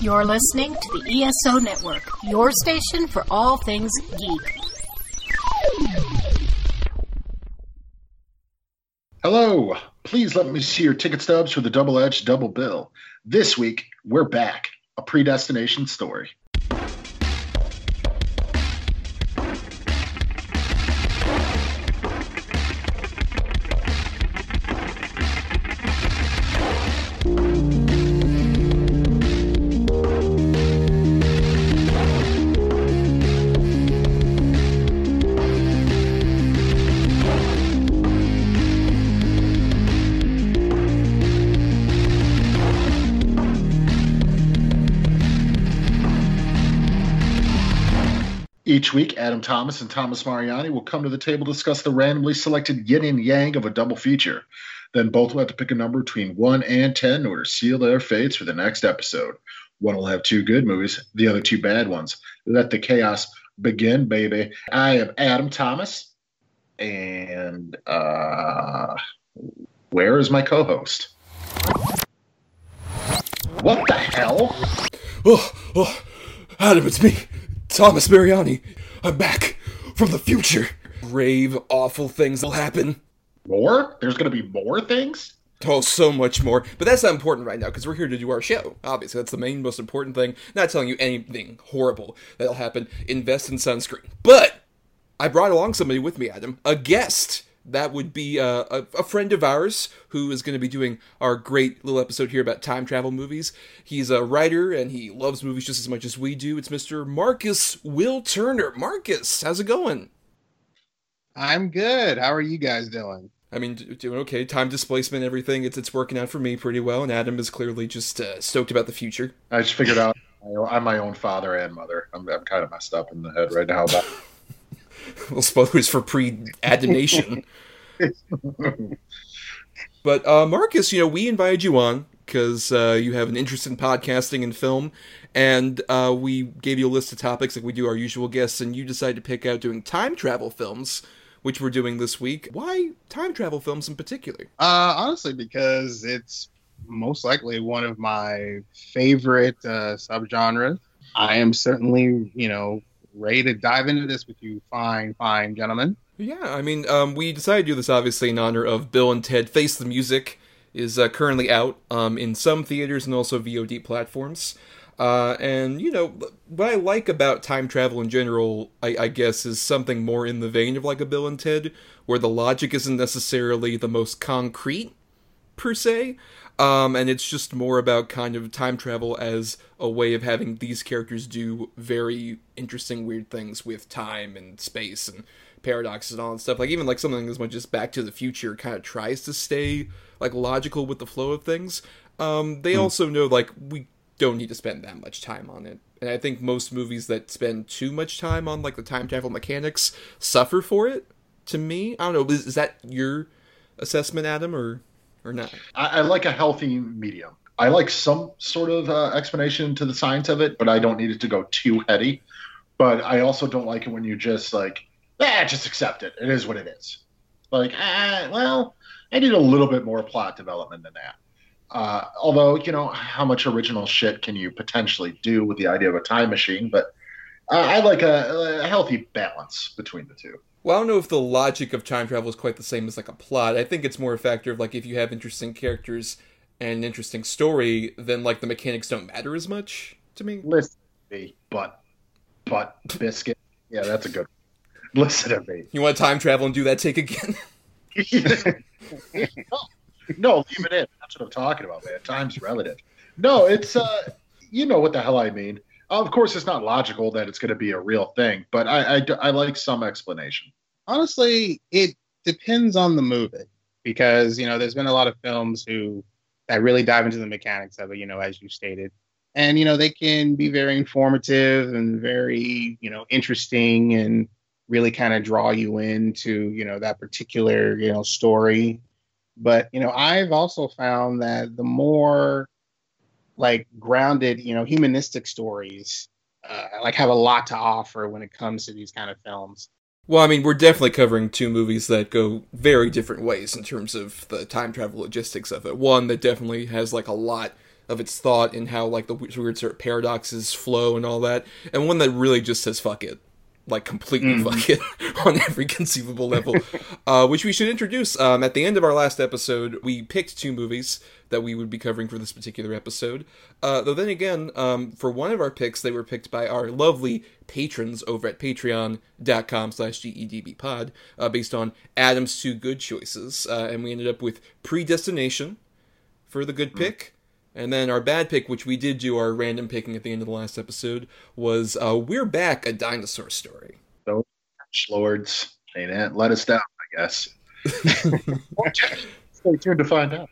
You're listening to the ESO Network, your station for all things geek. Hello. Please let me see your ticket stubs for the double edged double bill. This week, we're back. A predestination story. Adam Thomas and Thomas Mariani will come to the table discuss the randomly selected yin and yang of a double feature. Then both will have to pick a number between 1 and 10 in order to seal their fates for the next episode. One will have two good movies, the other two bad ones. Let the chaos begin, baby. I am Adam Thomas, and uh, where is my co host? What the hell? Oh, oh, Adam, it's me, Thomas Mariani. I'm back from the future. Grave, awful things will happen. More? There's to be more things? Oh, so much more. But that's not important right now because we're here to do our show. Obviously, that's the main, most important thing. Not telling you anything horrible that'll happen. Invest in sunscreen. But I brought along somebody with me, Adam, a guest. That would be uh, a, a friend of ours who is going to be doing our great little episode here about time travel movies. He's a writer and he loves movies just as much as we do. It's Mr. Marcus Will Turner. Marcus, how's it going? I'm good. How are you guys doing? I mean, doing okay. Time displacement, everything. It's it's working out for me pretty well. And Adam is clearly just uh, stoked about the future. I just figured out I'm my own father and mother. I'm, I'm kind of messed up in the head right now. But well, spoilers for pre-adonation. but uh, Marcus, you know, we invited you on because uh, you have an interest in podcasting and film, and uh, we gave you a list of topics like we do our usual guests, and you decided to pick out doing time travel films, which we're doing this week. Why time travel films in particular? Uh, honestly, because it's most likely one of my favorite uh, subgenres. I am certainly, you know, ready to dive into this with you, fine, fine gentlemen. Yeah, I mean, um, we decided to do this obviously in honor of Bill and Ted Face the Music is uh, currently out um, in some theaters and also VOD platforms. Uh, and you know what I like about time travel in general, I, I, guess, is something more in the vein of like a Bill and Ted, where the logic isn't necessarily the most concrete per se, um, and it's just more about kind of time travel as a way of having these characters do very interesting, weird things with time and space and paradoxes and all that stuff. Like even like something as much as Back to the Future kind of tries to stay like logical with the flow of things. Um, they mm. also know like we don't need to spend that much time on it. And I think most movies that spend too much time on like the time travel mechanics suffer for it. To me, I don't know. Is, is that your assessment, Adam, or or not? I, I like a healthy medium. I like some sort of uh, explanation to the science of it, but I don't need it to go too heady. But I also don't like it when you just like, ah, just accept it. It is what it is. Like, ah, well, I need a little bit more plot development than that. Uh, although, you know, how much original shit can you potentially do with the idea of a time machine? But uh, I like a, a, healthy balance between the two. Well, I don't know if the logic of time travel is quite the same as like a plot. I think it's more a factor of like if you have interesting characters and an interesting story, then like the mechanics don't matter as much to me. Listen to me, but but biscuit. Yeah, that's a good. Listen to me. You want to time travel and do that take again? no, leave it in. That's what I'm talking about, man. Time's relative. No, it's uh, you know what the hell I mean. Of course, it's not logical that it's going to be a real thing, but I, I, I like some explanation. Honestly, it depends on the movie because you know there's been a lot of films who that really dive into the mechanics of it. You know, as you stated, and you know they can be very informative and very you know interesting and really kind of draw you into you know that particular you know story but you know i've also found that the more like grounded you know humanistic stories uh, like have a lot to offer when it comes to these kind of films. Well i mean we're definitely covering two movies that go very different ways in terms of the time travel logistics of it. One that definitely has like a lot of its thought in how like the weird sort of paradoxes flow and all that, and one that really just says fuck it, like completely Mhm. fuck it on every conceivable level. uh, which we should introduce. Um, at the end of our last episode, we picked two movies that we would be covering for this particular episode. Uh, though then again, um, for one of our picks, they were picked by our lovely patrons over at patreon.com slash gedbpod, uh, based on Adam's two good choices. Uh, and we ended up with Predestination for the good pick. And then our bad pick, which we did do our random picking at the end of the last episode, was uh, We're Back, a Dinosaur Story. Lords, they didn't let us down, I guess. Stay tuned to find out.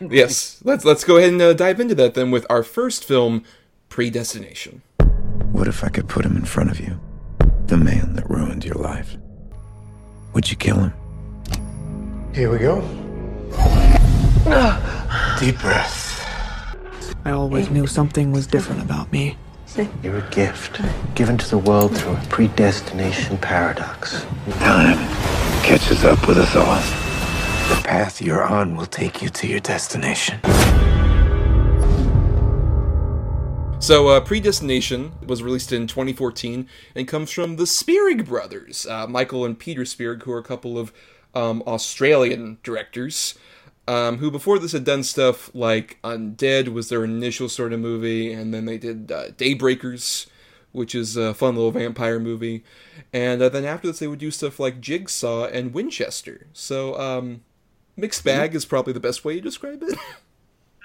yes, let's let's go ahead and uh, dive into that then with our first film, Predestination. What if I could put him in front of you? The man that ruined your life. Would you kill him? Here we go. Deep breath. I always knew something was different about me. You're a gift given to the world through a predestination paradox. Time catches up with us all. The path you're on will take you to your destination. So, uh, Predestination was released in 2014 and comes from the Spierig brothers, uh, Michael and Peter Spierig, who are a couple of um, Australian directors, um, who before this had done stuff like Undead was their initial sort of movie, and then they did uh, Daybreakers, which is a fun little vampire movie, and uh, then after this they would do stuff like Jigsaw and Winchester. So, um, mixed bag is probably the best way to describe it.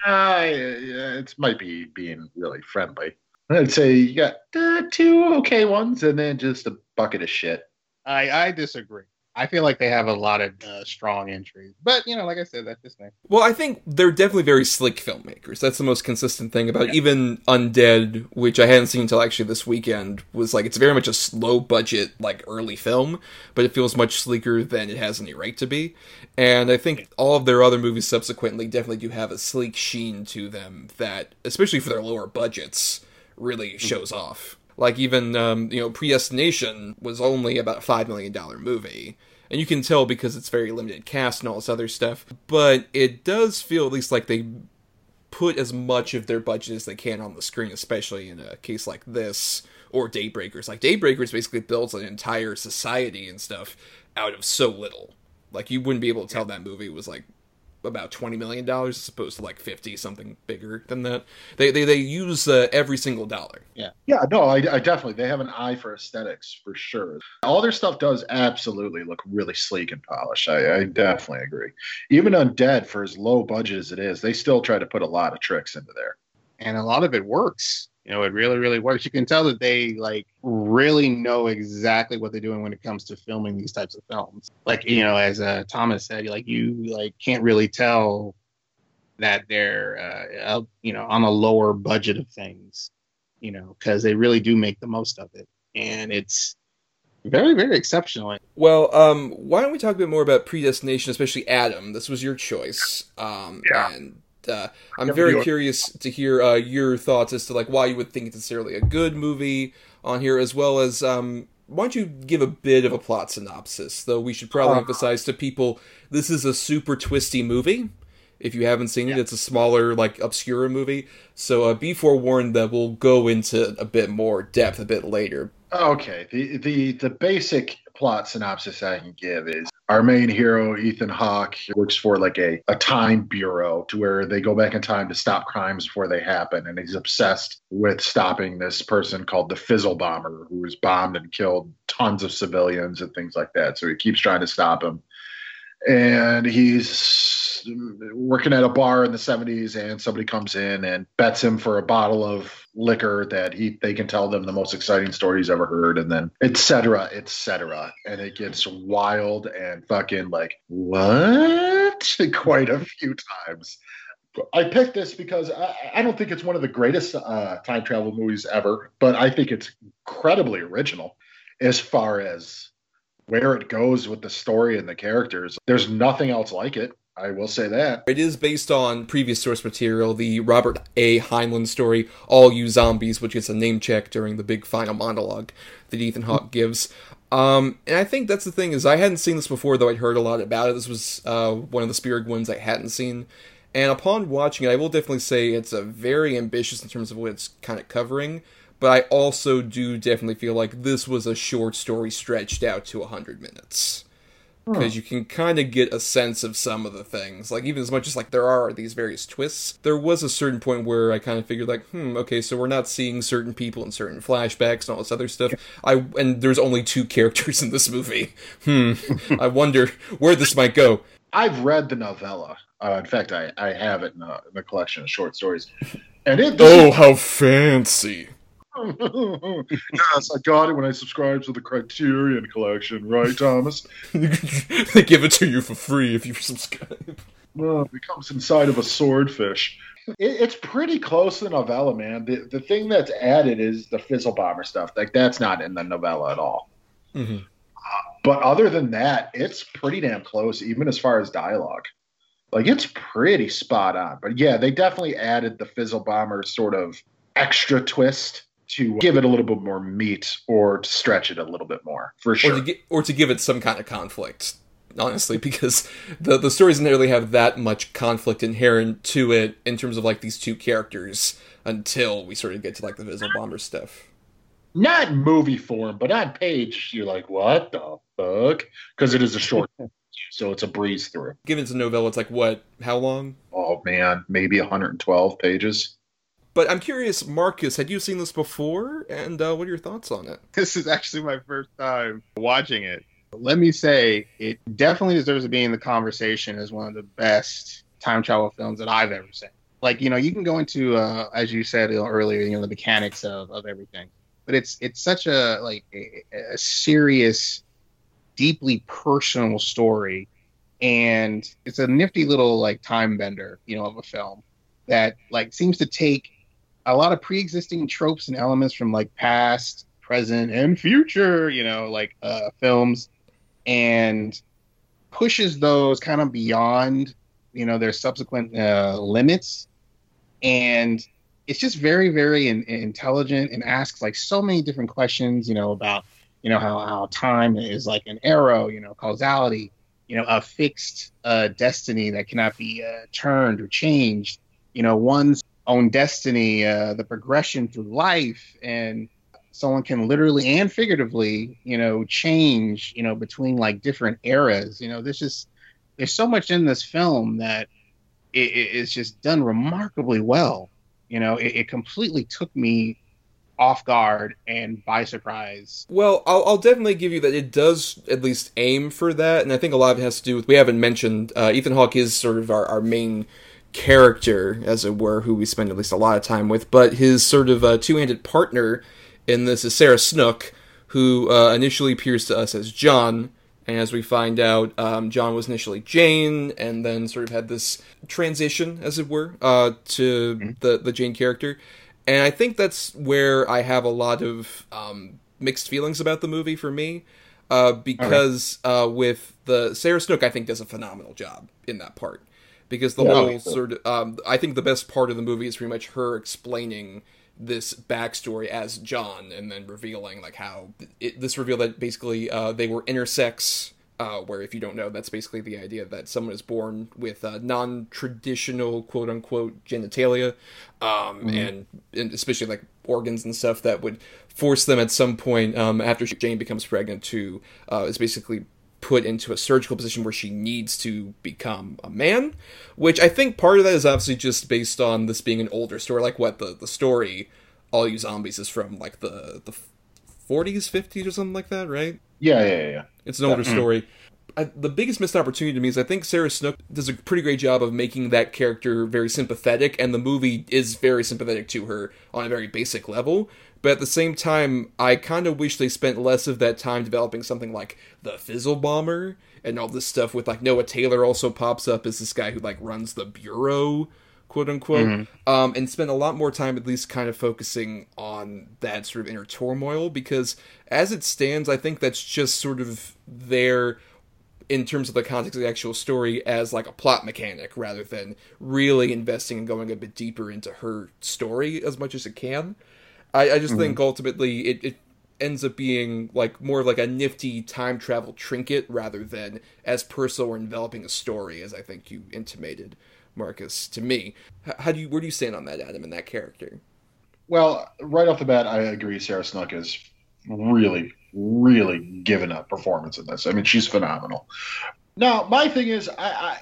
Uh, yeah, it might be being really friendly. I'd say you got uh, two okay ones and then just a bucket of shit. I, I disagree. I feel like they have a lot of uh, strong entries, but you know, like I said, that's just me. Well, I think they're definitely very slick filmmakers. That's the most consistent thing about even Undead, which I hadn't seen until actually this weekend, was like it's very much a slow budget, like early film, but it feels much sleeker than it has any right to be. And I think all of their other movies subsequently definitely do have a sleek sheen to them that, especially for their lower budgets, really shows off. Like even um, you know, Predestination was only about a five million dollar movie, and you can tell because it's very limited cast and all this other stuff. But it does feel at least like they put as much of their budget as they can on the screen, especially in a case like this or Daybreakers. Like Daybreakers basically builds an entire society and stuff out of so little. Like you wouldn't be able to tell that movie was like about twenty million dollars as opposed to like fifty something bigger than that. They they they use uh, every single dollar. Yeah, yeah, no, I, I definitely they have an eye for aesthetics for sure. All their stuff does absolutely look really sleek and polished. I, I definitely agree. Even Undead, for as low budget as it is, they still try to put a lot of tricks into there. and a lot of it works. You know, it really, really works. You can tell that they like really know exactly what they're doing when it comes to filming these types of films. Like, you know, as uh, Thomas said, like you like can't really tell that they're uh, you know on a lower budget of things. You know, because they really do make the most of it, and it's very, very exceptional. Well, um, why don't we talk a bit more about predestination, especially Adam? This was your choice, um, Yeah. and uh, I'm very curious to hear uh, your thoughts as to like why you would think it's necessarily a good movie on here, as well as um, why don't you give a bit of a plot synopsis? Though we should probably Uh. emphasize to people this is a super twisty movie. If you haven't seen it, it's a smaller, like obscure movie. So uh, be forewarned that we'll go into a bit more depth a bit later. Okay, the the the basic plot synopsis I can give is our main hero Ethan Hawke works for like a, a time bureau to where they go back in time to stop crimes before they happen and he's obsessed with stopping this person called the Fizzle Bomber who has bombed and killed tons of civilians and things like that. So he keeps trying to stop him. And he's working at a bar in the 70s and somebody comes in and bets him for a bottle of liquor that he they can tell them the most exciting story he's ever heard and then etc etc and it gets wild and fucking like what quite a few times I picked this because I, I don't think it's one of the greatest uh, time travel movies ever, but I think it's incredibly original as far as where it goes with the story and the characters. There's nothing else like it. I will say that. It is based on previous source material, the Robert A. Heinlein story, All You Zombies, which gets a name check during the big final monologue that Ethan Hawke gives. Um, and I think that's the thing is I hadn't seen this before, though I'd heard a lot about it. This was uh, one of the Spierig ones I hadn't seen, And upon watching it, I will definitely say it's a very ambitious in terms of what it's kind of covering. But I also do definitely feel like this was a short story stretched out to 100 minutes. Because you can kind of get a sense of some of the things. Like, even as much as, like, there are these various twists, there was a certain point where I kind of figured, like, hmm, okay, so we're not seeing certain people in certain flashbacks and all this other stuff. I And there's only two characters in this movie. Hmm, I wonder where this might go. I've read the novella. Uh, in fact, I, I have it in a, in a collection of short stories. And it. Oh, how fancy. yes, I got it when I subscribed to the Criterion Collection, right, Thomas? they give it to you for free if you subscribe. Well, it comes inside of a swordfish. It, it's pretty close to the novella, man. The the thing that's added is the fizzle bomber stuff. Like that's not in the novella at all. Mhm. But other than that, it's pretty damn close, even as far as dialogue. Like it's pretty spot on. But yeah, they definitely added the fizzle bomber sort of extra twist to give it a little bit more meat or to stretch it a little bit more, for Or sure. to, gi- or to give it some kind of conflict, honestly, because the, the story doesn't really have that much conflict inherent to it in terms of, like, these two characters until we sort of get to, like, the Fizzle Bomber stuff. not movie form, but on page, you're like, what the fuck? Because it is a short, so it's a breeze through. Given it's a novella, it's like, what, how long? Oh man, maybe 112 pages. But I'm curious, Marcus, had you seen this before? And uh, what are your thoughts on it? This is actually my first time watching it. Let me say, it definitely deserves to be in the conversation as one of the best time travel films that I've ever seen. Like, you know, you can go into, uh, as you said earlier, you know, the mechanics of, of everything, but it's it's such a like a, a serious, deeply personal story, and it's a nifty little like time bender, you know, of a film that like seems to take a lot of pre-existing tropes and elements from like past present and future you know like uh films and pushes those kind of beyond you know their subsequent uh limits. And it's just very very in, intelligent and asks like so many different questions you know about you know how, how time is like an arrow you know causality you know a fixed uh destiny that cannot be uh, turned or changed. You know one's own destiny, uh, the progression through life, and someone can literally and figuratively, you know, change, you know, between like different eras. You know, this is there's so much in this film that it, it- it's just done remarkably well. You know, it, it completely took me off guard and by surprise. Well, I'll, I'll definitely give you that it does at least aim for that, and I think a lot of it has to do with we haven't mentioned uh, Ethan Hawke is sort of our, our main character, as it were, who we spend at least a lot of time with, but his sort of uh, two-handed partner in this is Sarah Snook, who uh, initially appears to us as John, and as we find out, um, John was initially Jane, and then sort of had this transition, as it were, uh, to the the Jane character. And I think that's where I have a lot of um, mixed feelings about the movie for me, uh, because uh, with the Sarah Snook, I think does a phenomenal job in that part. Because the Yeah. whole sort of, um, I think the best part of the movie is pretty much her explaining this backstory as John, and then revealing like how it, this reveal that basically uh, they were intersex. Uh, where if you don't know, that's basically the idea that someone is born with uh, non-traditional "quote unquote" genitalia, um, and, and especially like organs and stuff that would force them at some point um, after Jane becomes pregnant to uh, is basically put into a surgical position where she needs to become a man, which I think part of that is obviously just based on this being an older story, like what the the story All You Zombies is from like the the 40s, 50s or something like that, right? Yeah, yeah, yeah, yeah. It's an older mm. story. I, the biggest missed opportunity to me is I think Sarah Snook does a pretty great job of making that character very sympathetic, and the movie is very sympathetic to her on a very basic level. But at the same time, I kind of wish they spent less of that time developing something like the Fizzle Bomber and all this stuff with like Noah Taylor also pops up as this guy who like runs the bureau, quote unquote, um, and spend a lot more time at least kind of focusing on that sort of inner turmoil because as it stands, I think that's just sort of there in terms of the context of the actual story as like a plot mechanic rather than really investing and going a bit deeper into her story as much as it can. I, I just think mm-hmm. ultimately it, it ends up being like more of like a nifty time travel trinket rather than as personal or enveloping a story as I think you intimated. Marcus. To me, how do you where do you stand on that, Adam, and that character? Well, right off the bat, I agree. Sarah Snook is really, really given a performance in this. I mean, she's phenomenal. Now, my thing is, I I,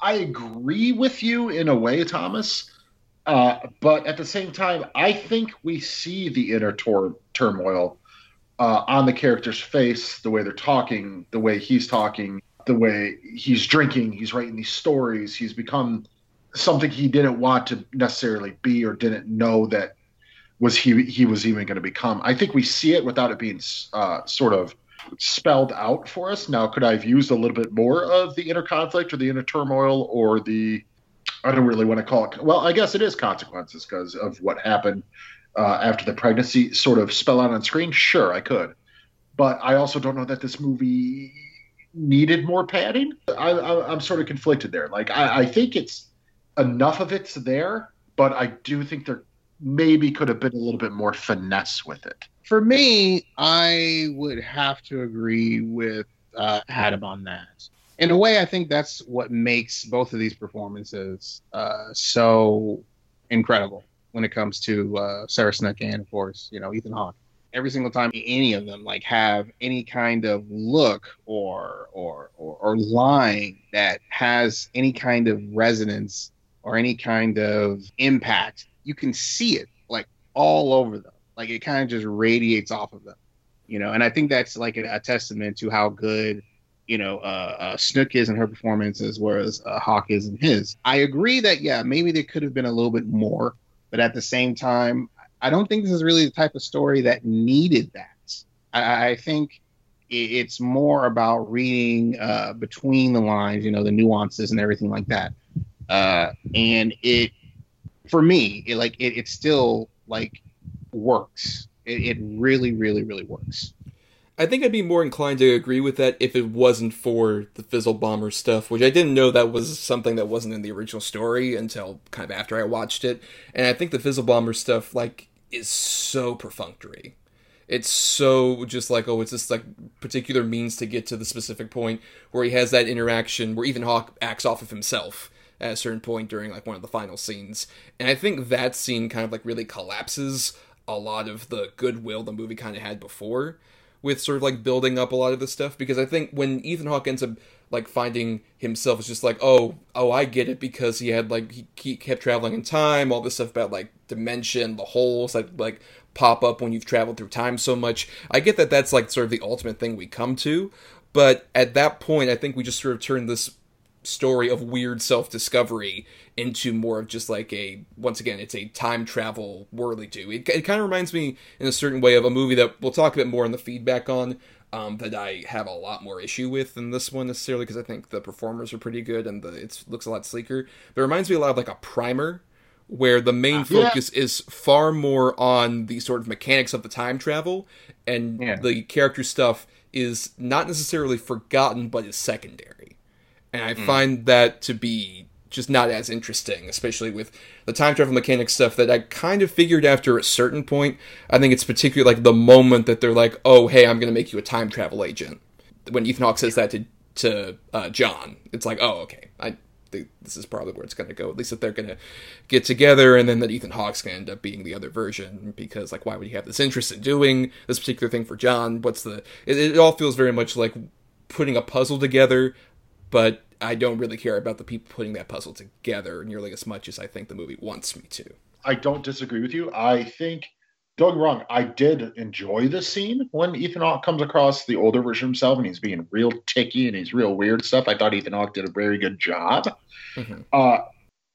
I agree with you in a way, Thomas. Uh, but at the same time, I think we see the inner tor- turmoil uh, on the character's face, the way they're talking, the way he's talking, the way he's drinking, he's writing these stories. He's become something he didn't want to necessarily be or didn't know that was he he was even going to become. I think we see it without it being uh, sort of spelled out for us. Now, could I have used a little bit more of the inner conflict or the inner turmoil or the I don't really want to call it. Well, I guess it is consequences because of what happened uh, after the pregnancy. Sort of spell out on screen. Sure, I could, but I also don't know that this movie needed more padding. I, am sort of conflicted there. Like I, I think it's enough of it's there, but I do think there maybe could have been a little bit more finesse with it. For me, I would have to agree with uh, Adam on that in a way, I think that's what makes both of these performances uh, so incredible when it comes to uh, Sarah Snook and, of course, you know, Ethan Hawke. Every single time any of them like have any kind of look or or or, or line that has any kind of resonance or any kind of impact, you can see it like all over them. Like it kind of just radiates off of them, you know. And I think that's like a, a testament to how good you know, uh, uh, Snook is in her performance as well as uh, Hawke is in his. I agree that yeah, maybe there could have been a little bit more, but at the same time, I don't think this is really the type of story that needed that. I, I think it's more about reading uh, between the lines, you know, the nuances and everything like that. Uh, and it, for me, it like it, it still like works. It, it really, really, really works. I think I'd be more inclined to agree with that if it wasn't for the Fizzle Bomber stuff, which I didn't know that was something that wasn't in the original story until kind of after I watched it. And I think the Fizzle Bomber stuff, like, is so perfunctory. It's so just like, oh, it's just like particular means to get to the specific point where he has that interaction where Ethan Hawke acts off of himself at a certain point during like one of the final scenes. And I think that scene kind of like really collapses a lot of the goodwill the movie kind of had before with sort of like building up a lot of this stuff because I think when Ethan Hawke ends up like finding himself, it's just like, oh, oh, I get it because he had like he, he kept traveling in time, all this stuff about like dimension, the holes that like pop up when you've traveled through time so much. I get that that's like sort of the ultimate thing we come to, but at that point, I think we just sort of turn this story of weird self discovery into more of just like a once again it's a time travel whirly do. It, it kind of reminds me in a certain way of a movie that we'll talk a bit more in the feedback on. Um, that I have a lot more issue with than this one necessarily because I think the performers are pretty good and the it looks a lot sleeker. But it reminds me a lot of like a primer where the main uh, focus yeah. is far more on the sort of mechanics of the time travel and yeah. the character stuff is not necessarily forgotten but is secondary and I mm. find that to be just not as interesting, especially with the time travel mechanic stuff that I kind of figured after a certain point. I think it's particularly like the moment that they're like, "Oh, hey, I'm going to make you a time travel agent." When Ethan Hawke says that to to uh, John, it's like, "Oh, okay, I think this is probably where it's going to go." At least if they're going to get together, and then that Ethan Hawke's going to end up being the other version, because like, why would he have this interest in doing this particular thing for John? What's the? It, it all feels very much like putting a puzzle together but I don't really care about the people putting that puzzle together nearly as much as I think the movie wants me to. I don't disagree with you. I think, don't get me wrong, I did enjoy the scene when Ethan Hawke comes across the older version of himself and he's being real ticky and he's real weird stuff. I thought Ethan Hawke did a very good job. Mm-hmm. Uh,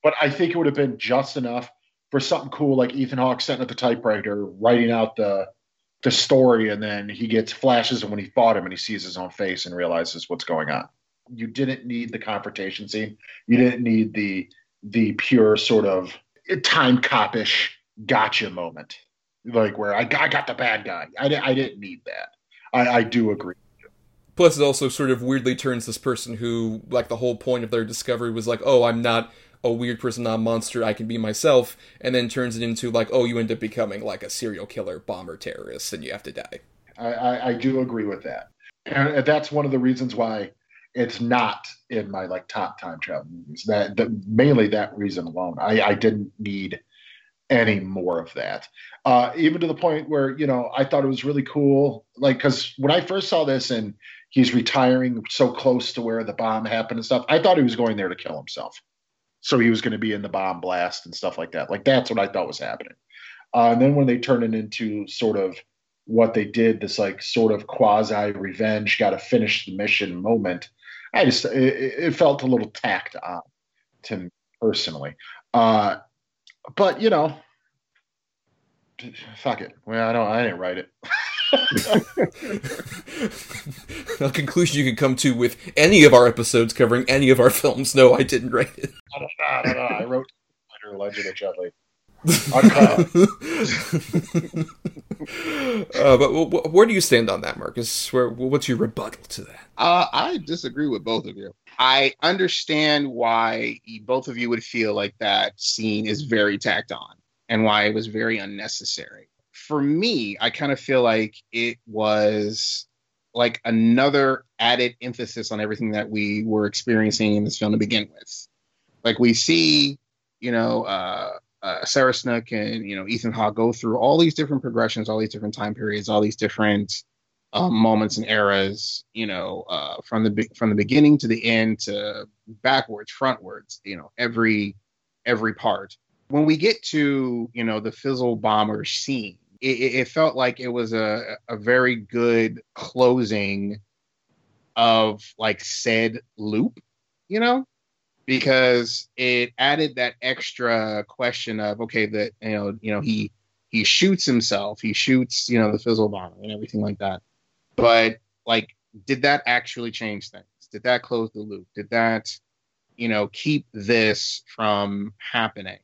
but I think it would have been just enough for something cool like Ethan Hawke sitting at the typewriter writing out the the story and then he gets flashes of when he fought him and he sees his own face and realizes what's going on you didn't need the confrontation scene. You didn't need the the pure sort of time copish gotcha moment, like where I, I got the bad guy. I, I didn't need that. I, I do agree. Plus, it also sort of weirdly turns this person who, like, the whole point of their discovery was like, oh, I'm not a weird person, not a monster, I can be myself, and then turns it into like, oh, you end up becoming like a serial killer, bomber, terrorist, and you have to die. I, I, I do agree with that, and that's one of the reasons why it's not in my like top time travel movies. That, mainly that reason alone. I, I didn't need any more of that. Uh, even to the point where you know I thought it was really cool. Like because when I first saw this and he's retiring so close to where the bomb happened and stuff, I thought he was going there to kill himself. So he was going to be in the bomb blast and stuff like that. Like that's what I thought was happening. Uh, and then when they turn it into sort of what they did, this like sort of quasi revenge, got to finish the mission moment. I just it, it, felt a little tacked on to me personally. Uh, but you know, fuck it. Well, I don't. I didn't write it. a conclusion you can come to with any of our episodes covering any of our films. No, I didn't write it. I, don't know, I wrote Legend of Jet uh, but w- w- where do you stand on that, Marcus? Where, what's your rebuttal to that? Uh, I disagree with both of you. I understand why both of you would feel like that scene is very tacked on and why it was very unnecessary. For me, I kind of feel like it was like another added emphasis on everything that we were experiencing in this film to begin with. Like we see, you know, uh, uh, Sarah Snook and you know Ethan Hawke go through all these different progressions, all these different time periods, all these different um, moments and eras. You know, uh, from the from the beginning to the end to backwards, frontwards. You know, every every part. When we get to you know the Fizzle Bomber scene, it, it felt like it was a a very good closing of like said loop. You know, because it added that extra question of okay that you know you know he he shoots himself he shoots you know the fizzle bomb and everything like that. But like did that actually change things? Did that close the loop? Did that you know keep this from happening?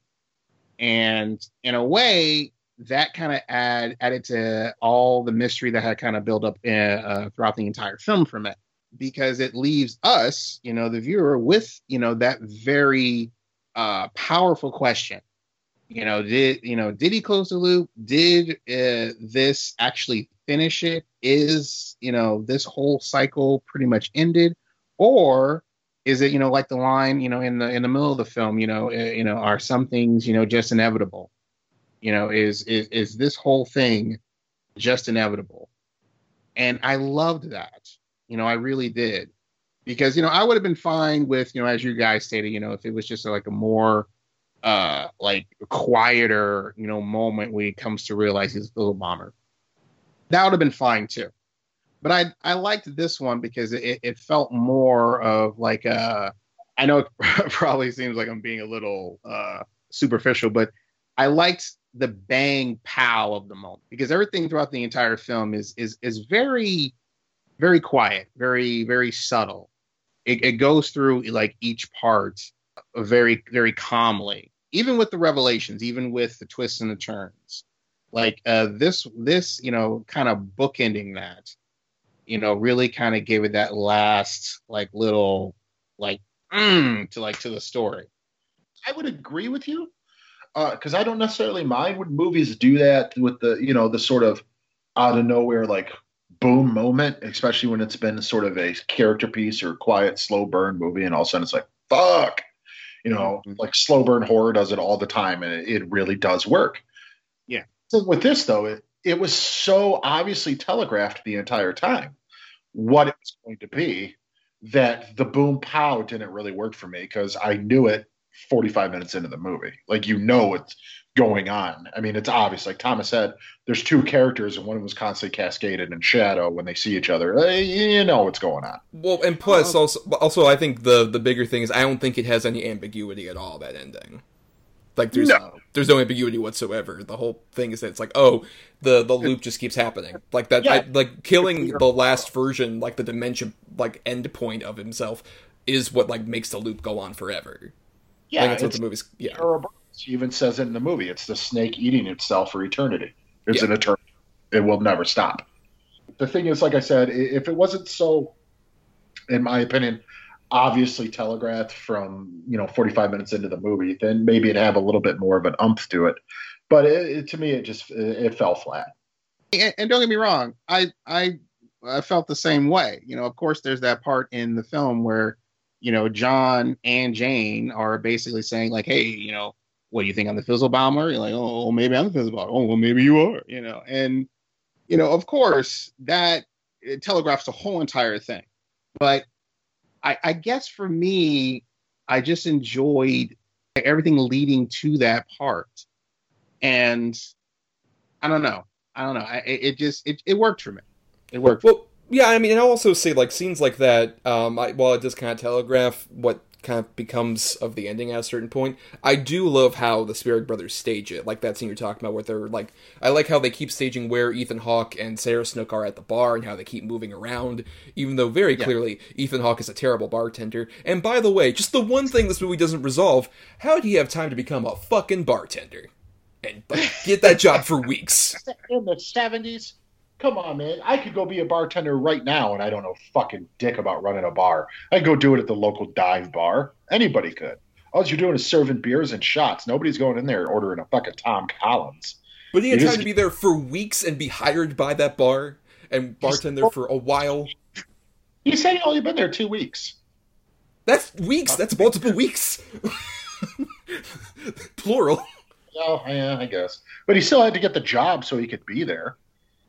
And in a way that kind of add added to all the mystery that had kind of built up uh, throughout the entire film from it because it leaves us, you know, the viewer with, you know, that very uh, powerful question. You know, did you know? Did he close the loop? Did uh, this actually finish it? Is you know this whole cycle pretty much ended, or is it you know like the line you know in the in the middle of the film? You know, uh, you know, are some things you know just inevitable? You know, is is is this whole thing just inevitable? And I loved that. You know, I really did. Because, you know, I would have been fine with, you know, as you guys stated, you know, if it was just like a more uh like quieter, you know, moment when it comes to realize he's a little bomber. That would have been fine too. But I I liked this one because it, it felt more of like a I know it probably seems like I'm being a little uh superficial, but I liked the bang pow of the moment because everything throughout the entire film is is is very very quiet, very very subtle. It, it goes through like each part very very calmly, even with the revelations, even with the twists and the turns. Like uh, this this you know kind of bookending that, you know, really kind of gave it that last like little like mm, to like to the story. I would agree with you because uh, I don't necessarily mind when movies do that with the you know the sort of out of nowhere like boom moment, especially when it's been sort of a character piece or quiet, slow burn movie, and all of a sudden it's like, fuck. You know, mm-hmm. like slow burn horror does it all the time, and it, it really does work. Yeah. So with this though, it, it was so obviously telegraphed the entire time what it was going to be that the boom pow didn't really work for me because I knew it 45 minutes into the movie. Like you know it's going on. I mean, it's obvious. Like Thomas said, there's two characters, and one of them is constantly cascaded in shadow when they see each other. Uh, you know what's going on. Well, and plus, also, also, I think the the bigger thing is I don't think it has any ambiguity at all. That ending, like there's no. there's no ambiguity whatsoever. The whole thing is that it's like, oh, the the loop just keeps happening. Like that, yeah. I, like killing the last version, like the dimension, like end point of himself, is what like makes the loop go on forever. Yeah, that's what the movie's. Yeah. She even says it in the movie. It's the snake eating itself for eternity. It's yeah. an eternity. It will never stop. The thing is, like I said, if it wasn't so, in my opinion, obviously telegraphed from you know 45 minutes into the movie, then maybe it'd have a little bit more of an umph to it. But it, it, to me, it just it, it fell flat. And, and, don't get me wrong, I I I felt the same way. You know, of course, there's that part in the film where, you know, John and Jane are basically saying like, "Hey, you know, what do you think I'm the Bomber? You're like, "Oh, maybe I'm the Fizzle Bomber." Oh, well, maybe you are. You know, and you know, of course, that it telegraphs the whole entire thing. But I, I guess for me, I just enjoyed everything leading to that part, and I don't know, I don't know, I, it just it, it worked for me. It worked. Well, yeah, I mean, I'll also say like scenes like that. Um, I, while it does kind of telegraph what kind of becomes of the ending at a certain point, I do love how the Spierig Brothers stage it. Like that scene you're talking about, where they're like, I like how they keep staging where Ethan Hawke and Sarah Snook are at the bar, and how they keep moving around, even though very Yeah. clearly Ethan Hawke is a terrible bartender. And by the way, just the one thing this movie doesn't resolve: how do you have time to become a fucking bartender and like, get that job for weeks? in the seventies. Come on, man. I could go be a bartender right now, and I don't know fucking dick about running a bar. I could go do it at the local dive bar. Anybody could. All you're doing is serving beers and shots. Nobody's going in there ordering a fucking Tom Collins. But he had time just- to be there for weeks and be hired by that bar and bartend there for a while. You said he only been there two weeks. That's weeks. That's multiple weeks. Plural. Oh, yeah, I guess. But he still had to get the job so he could be there.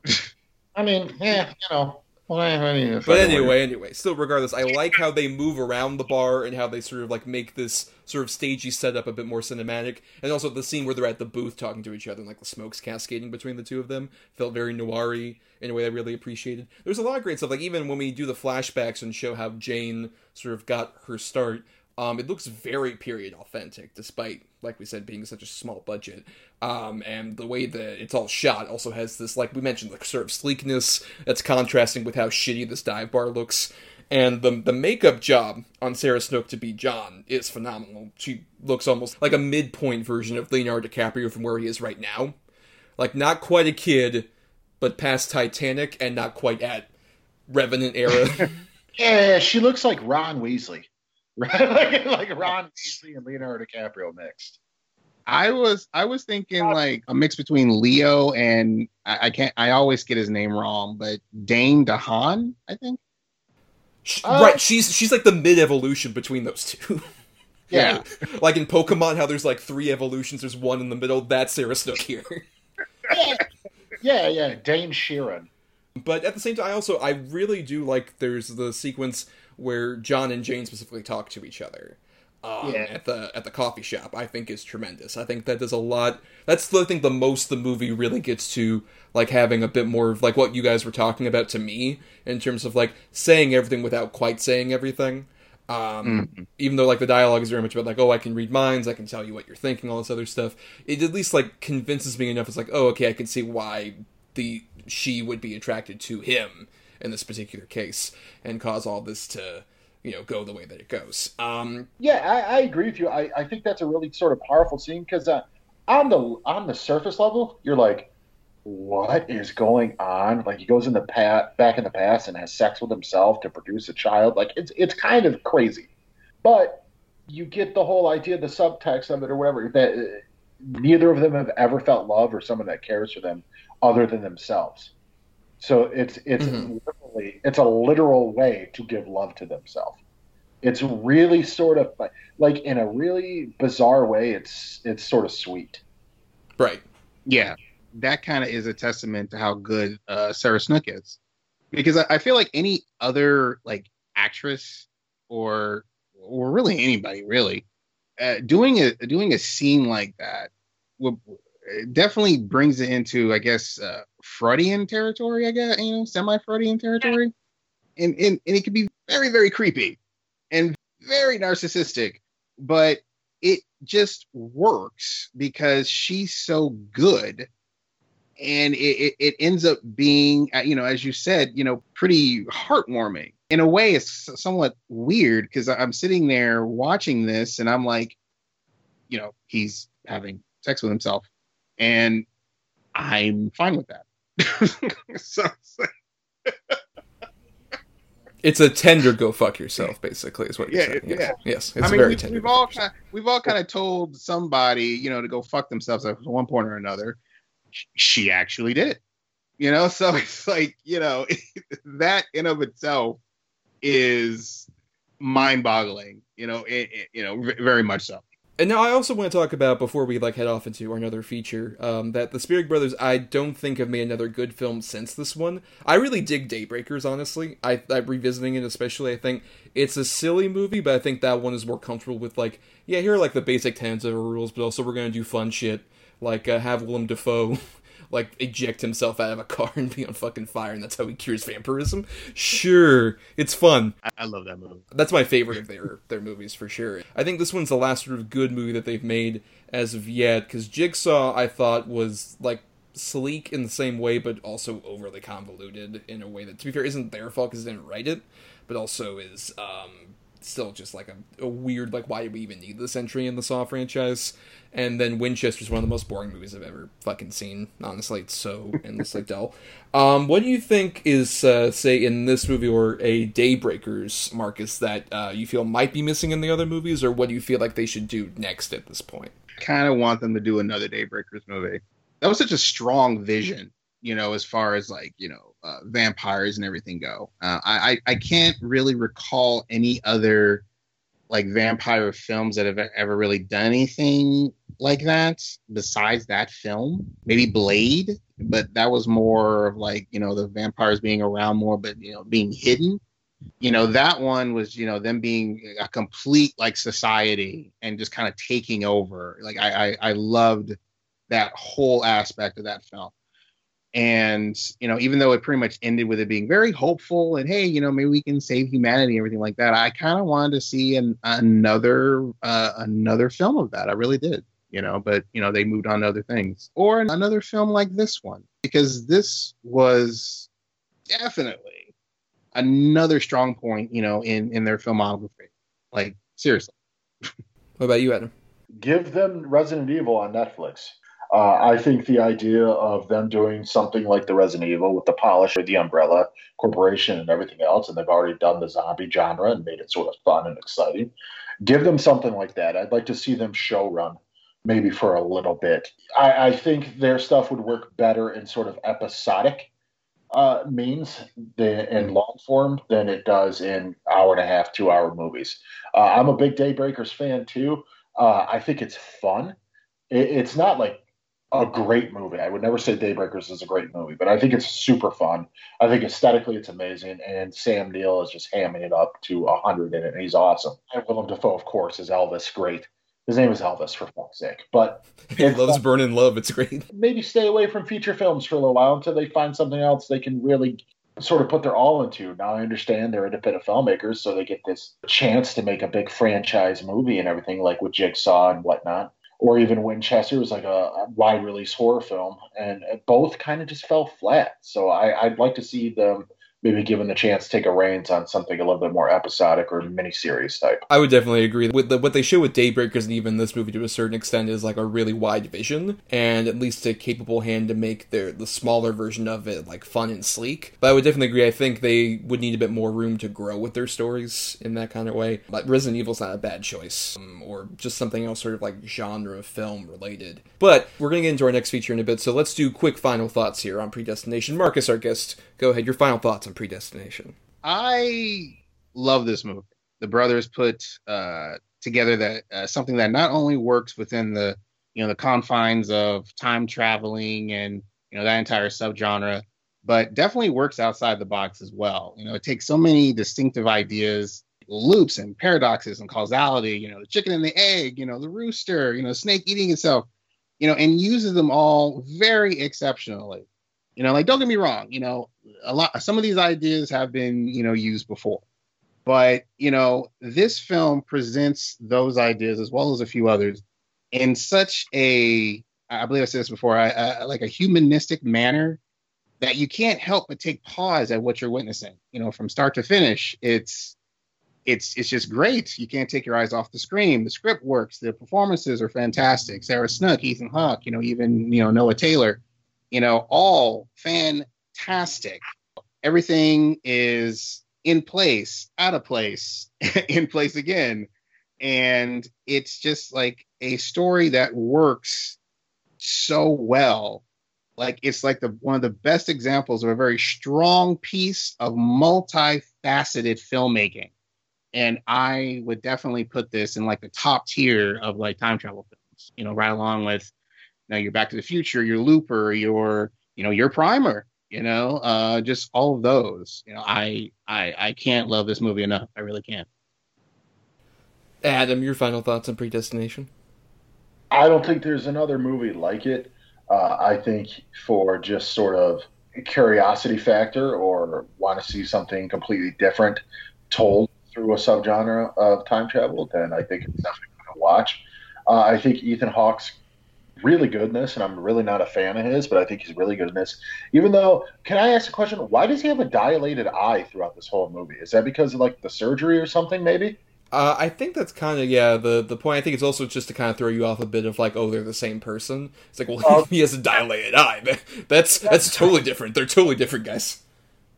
I mean, yeah, you know. Well, I I mean, if But anyway, anyway, still regardless, I like how they move around the bar and how they sort of like make this sort of stagey setup a bit more cinematic. And also the scene where they're at the booth talking to each other and like the smoke's cascading between the two of them felt very noir-y in a way I really appreciated. There's a lot of great stuff. Like even when we do the flashbacks and show how Jane sort of got her start, um, it looks very period authentic, despite, like we said, being such a small budget. Um, and the way that it's all shot also has this, like we mentioned, like sort of sleekness that's contrasting with how shitty this dive bar looks. And the the makeup job on Sarah Snook to be John is phenomenal. She looks almost like a midpoint version of Leonardo DiCaprio from where he is right now. Like not quite a kid, but past Titanic and not quite at Revenant era. Yeah, she looks like Ron Weasley. Right? like, like Ron Weasley and Leonardo DiCaprio mixed. I was I was thinking like a mix between Leo and I, I can't I always get his name wrong, but Dane DeHaan, I think. Sh- Uh, right, she's she's like the mid evolution between those two. Yeah. like in Pokemon, how there's like three evolutions, there's one in the middle. That's Sarah Snook here. Yeah, yeah. Dane Sheeran. But at the same time, I also I really do like there's the sequence where John and Jane specifically talk to each other. Um, Yeah. At the at the coffee shop, I think is tremendous. I think that does a lot. That's the I think the most the movie really gets to like having a bit more of like what you guys were talking about to me in terms of like saying everything without quite saying everything. Um, Even though like the dialogue is very much about like oh I can read minds, I can tell you what you're thinking, all this other stuff. It at least like convinces me enough. It's like oh okay, I can see why the she would be attracted to him in this particular case and cause all this to you know go the way that it goes. Um, Yeah, I, I agree with you. I, I think that's a really sort of powerful scene because uh, on the on the surface level, you're like, what is going on? Like he goes in the pat back in the past and has sex with himself to produce a child. Like it's it's kind of crazy, but you get the whole idea, the subtext of it or whatever. That uh, neither of them have ever felt love or someone that cares for them other than themselves. So it's it's Mhm. literally it's a literal way to give love to themselves. It's really sort of like, like in a really bizarre way. It's it's sort of sweet. right. Yeah. That kind of is a testament to how good uh, Sarah Snook is. Because I, I feel like any other like actress or or really anybody really uh, doing a doing a scene like that would it definitely brings it into I guess uh, Freudian territory. I guess you know semi Freudian territory, and, and and it can be very very creepy and very narcissistic, but it just works because she's so good. And it, it, it ends up being uh, you know as you said you know pretty heartwarming in a way. It's somewhat weird because i'm sitting there watching this and i'm like you know he's having sex with himself and i'm fine with that so it's like, It's a tender go fuck yourself, basically, is what you're Yeah, saying. Yes, yeah. yes it's I mean, very we, tender. we've all kind we've all kind of told somebody, you know, to go fuck themselves at one point or another. She actually did it. You know, so it's like you know that in of itself is mind-boggling. You know, it, it, you know, very much so. And now I also want to talk about before we like head off into our another feature um, that the Spierig brothers I don't think have made another good film since this one. I really dig Daybreakers, honestly. I, I revisiting it especially. I think it's a silly movie, but I think that one is more comfortable with like yeah here are like the basic tenets of the rules, but also we're gonna do fun shit like uh, have Willem Dafoe like eject himself out of a car and be on fucking fire, and that's how he cures vampirism. Sure, it's fun. I, love that movie. That's my favorite of their their movies for sure. I think this one's the last sort of good movie that they've made as of yet. Because Jigsaw, I thought was like sleek in the same way, but also overly convoluted in a way that, to be fair, isn't their fault because they didn't write it, but also is um, still just like a, a, weird like why do we even need this entry in the Saw franchise? And then Winchester's one of the most boring movies I've ever fucking seen. Honestly, it's so endlessly dull. Um, what do you think is uh, say in this movie or a Daybreakers, Marcus, that uh, you feel might be missing in the other movies, or what do you feel like they should do next at this point? Kind of want them to do another Daybreakers movie. That was such a strong vision you know, as far as like you know uh, vampires and everything go. Uh, I I can't really recall any other like vampire films that have ever really done anything like that besides that film. Maybe Blade, but that was more of like you know the vampires being around more, but you know being hidden. You know that one was you know them being a complete like society and just kind of taking over. Like I I, I loved that whole aspect of that film and you know even though it pretty much ended with it being very hopeful and hey you know maybe we can save humanity and everything like that i kind of wanted to see an, another uh, another film of that. I really did you know but you know they moved on to other things. Or another film like this one because this was definitely another strong point you know in in their filmography. Like seriously. What about you adam? Give them resident evil on netflix uh, I think the idea of them doing something like the Resident Evil with the polish or the Umbrella Corporation and everything else, and they've already done the zombie genre and made it sort of fun and exciting. Give them something like that. I'd like to see them show run maybe for a little bit. I, I think their stuff would work better in sort of episodic uh, means than, in long form than it does in hour and a half, two hour movies. Uh, I'm a big Daybreakers fan too. Uh, I think it's fun. It, it's not like a great movie. I would never say Daybreakers is a great movie, but I think it's super fun. I think aesthetically it's amazing, and Sam Neill is just hamming it up to a hundred in it, and he's awesome. And Willem Dafoe, of course, is Elvis. Great. His name is Elvis, for fuck's sake. But he loves burning love. It's great. Maybe stay away from feature films for a little while until they find something else they can really sort of put their all into. Now I understand they're independent filmmakers, so they get this chance to make a big franchise movie and everything, like with Jigsaw and whatnot or even Winchester was like a, a wide release horror film, and uh, both kind of just fell flat. So I, I'd like to see them maybe given the chance to take a reins on something a little bit more episodic or miniseries type. I would definitely agree with the, what they show with Daybreakers and even this movie to a certain extent is like a really wide vision and at least a capable hand to make their the smaller version of it like fun and sleek. But I would definitely agree. I think they would need a bit more room to grow with their stories in that kind of way. But Resident Evil's not a bad choice, um, or just something else sort of like genre of film related. But we're gonna get into our next feature in a bit, so let's do quick final thoughts here on Predestination. Marcus, our guest, go ahead. Your final thoughts on Predestination. I love this movie. The brothers put uh, together that uh, something that not only works within the you know the confines of time traveling and you know that entire subgenre, but definitely works outside the box as well. You know, it takes so many distinctive ideas, loops and paradoxes and causality. You know, the chicken and the egg. You know, the rooster. You know, snake eating itself. You know, and uses them all very exceptionally. You know, like don't get me wrong, you know, a lot some of these ideas have been, you know, used before. But, you know, this film presents those ideas as well as a few others in such a I believe I said this before, I, I, like a humanistic manner that you can't help but take pause at what you're witnessing. You know, from start to finish, it's it's it's just great. You can't take your eyes off the screen. The script works. The performances are fantastic. Sarah Snook, Ethan Hawke, you know, even you know Noah Taylor you know, all fantastic. Everything is in place, out of place, in place again. And it's just like a story that works so well like it's like the one of the best examples of a very strong piece of multifaceted filmmaking. And I would definitely put this in like the top tier of like time travel films, you know, right along with know, your Back to the Future, your Looper, your, you know, your Primer, you know, uh, just all of those. You know, I I I can't love this movie enough. I really can't. Adam, your final thoughts on Predestination? I don't think there's another movie like it. Uh, I think for just sort of curiosity factor or want to see something completely different told through a subgenre of time travel, then I think it's definitely going to watch. Uh, I think Ethan Hawke's really good in this, and I'm really not a fan of his, but I think he's really good in this. Even though, can I ask a question? Why does he have a dilated eye throughout this whole movie? Is that because of like the surgery or something? Maybe. Uh, I think that's kind of yeah the the point. I think it's also just to kind of throw you off a bit of like oh they're the same person. It's like well Oh. he has a dilated eye. That's that's totally different. They're totally different guys.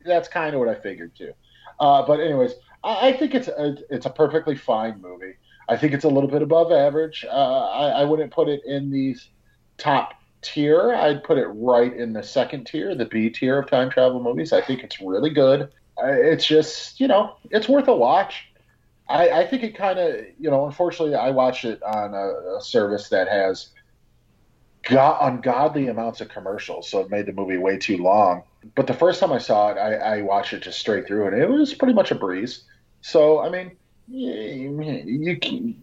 That's kind of what I figured too. Uh, but anyways, I, I think it's a, it's a perfectly fine movie. I think it's a little bit above average. Uh, I, I wouldn't put it in the top tier. I'd put it right in the second tier, the B tier of time travel movies. I think it's really good. Uh, It's just you know it's worth a watch. I, I think it kind of you know unfortunately I watched it on a, a service that has got ungodly amounts of commercials, so it made the movie way too long. But the first time I saw it, I, I watched it just straight through, and it was pretty much a breeze. So I mean, you, you can,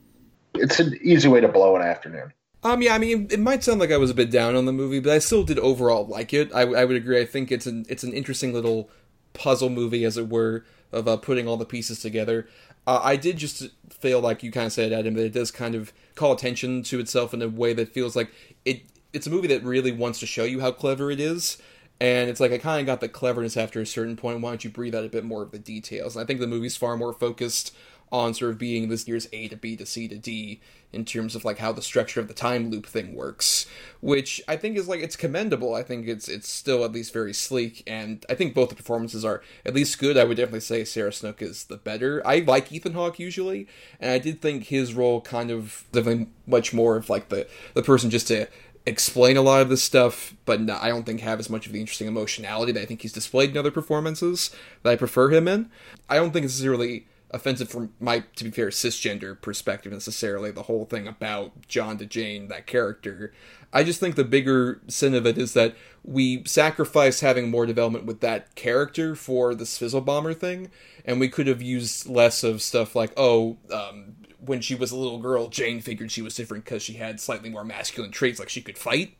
it's an easy way to blow an afternoon. Um, yeah, I mean, it might sound like I was a bit down on the movie, but I still did overall like it. I, I would agree. I think it's an it's an interesting little puzzle movie, as it were, of uh, putting all the pieces together. Uh, I did just feel like you kind of said, Adam, that it does kind of call attention to itself in a way that feels like it. It's a movie that really wants to show you how clever it is, and it's like I kind of got the cleverness after a certain point. Why don't you breathe out a bit more of the details? And I think the movie's far more focused on sort of being this year's A to B to C to D in terms of like how the structure of the time loop thing works, which I think is like it's commendable. I think it's it's still at least very sleek, and I think both the performances are at least good. I would definitely say Sarah Snook is the better. I like Ethan Hawke usually, and I did think his role kind of definitely much more of like the the person just to explain a lot of this stuff, but I don't think have as much of the interesting emotionality that I think he's displayed in other performances that I prefer him in. I don't think is really offensive from my, to be fair, cisgender perspective necessarily. The whole thing about John to Jane, that character. I just think the bigger sin of it is that we sacrifice having more development with that character for the Fizzle Bomber thing, and we could have used less of stuff like, oh, um, when she was a little girl, Jane figured she was different because she had slightly more masculine traits, like she could fight.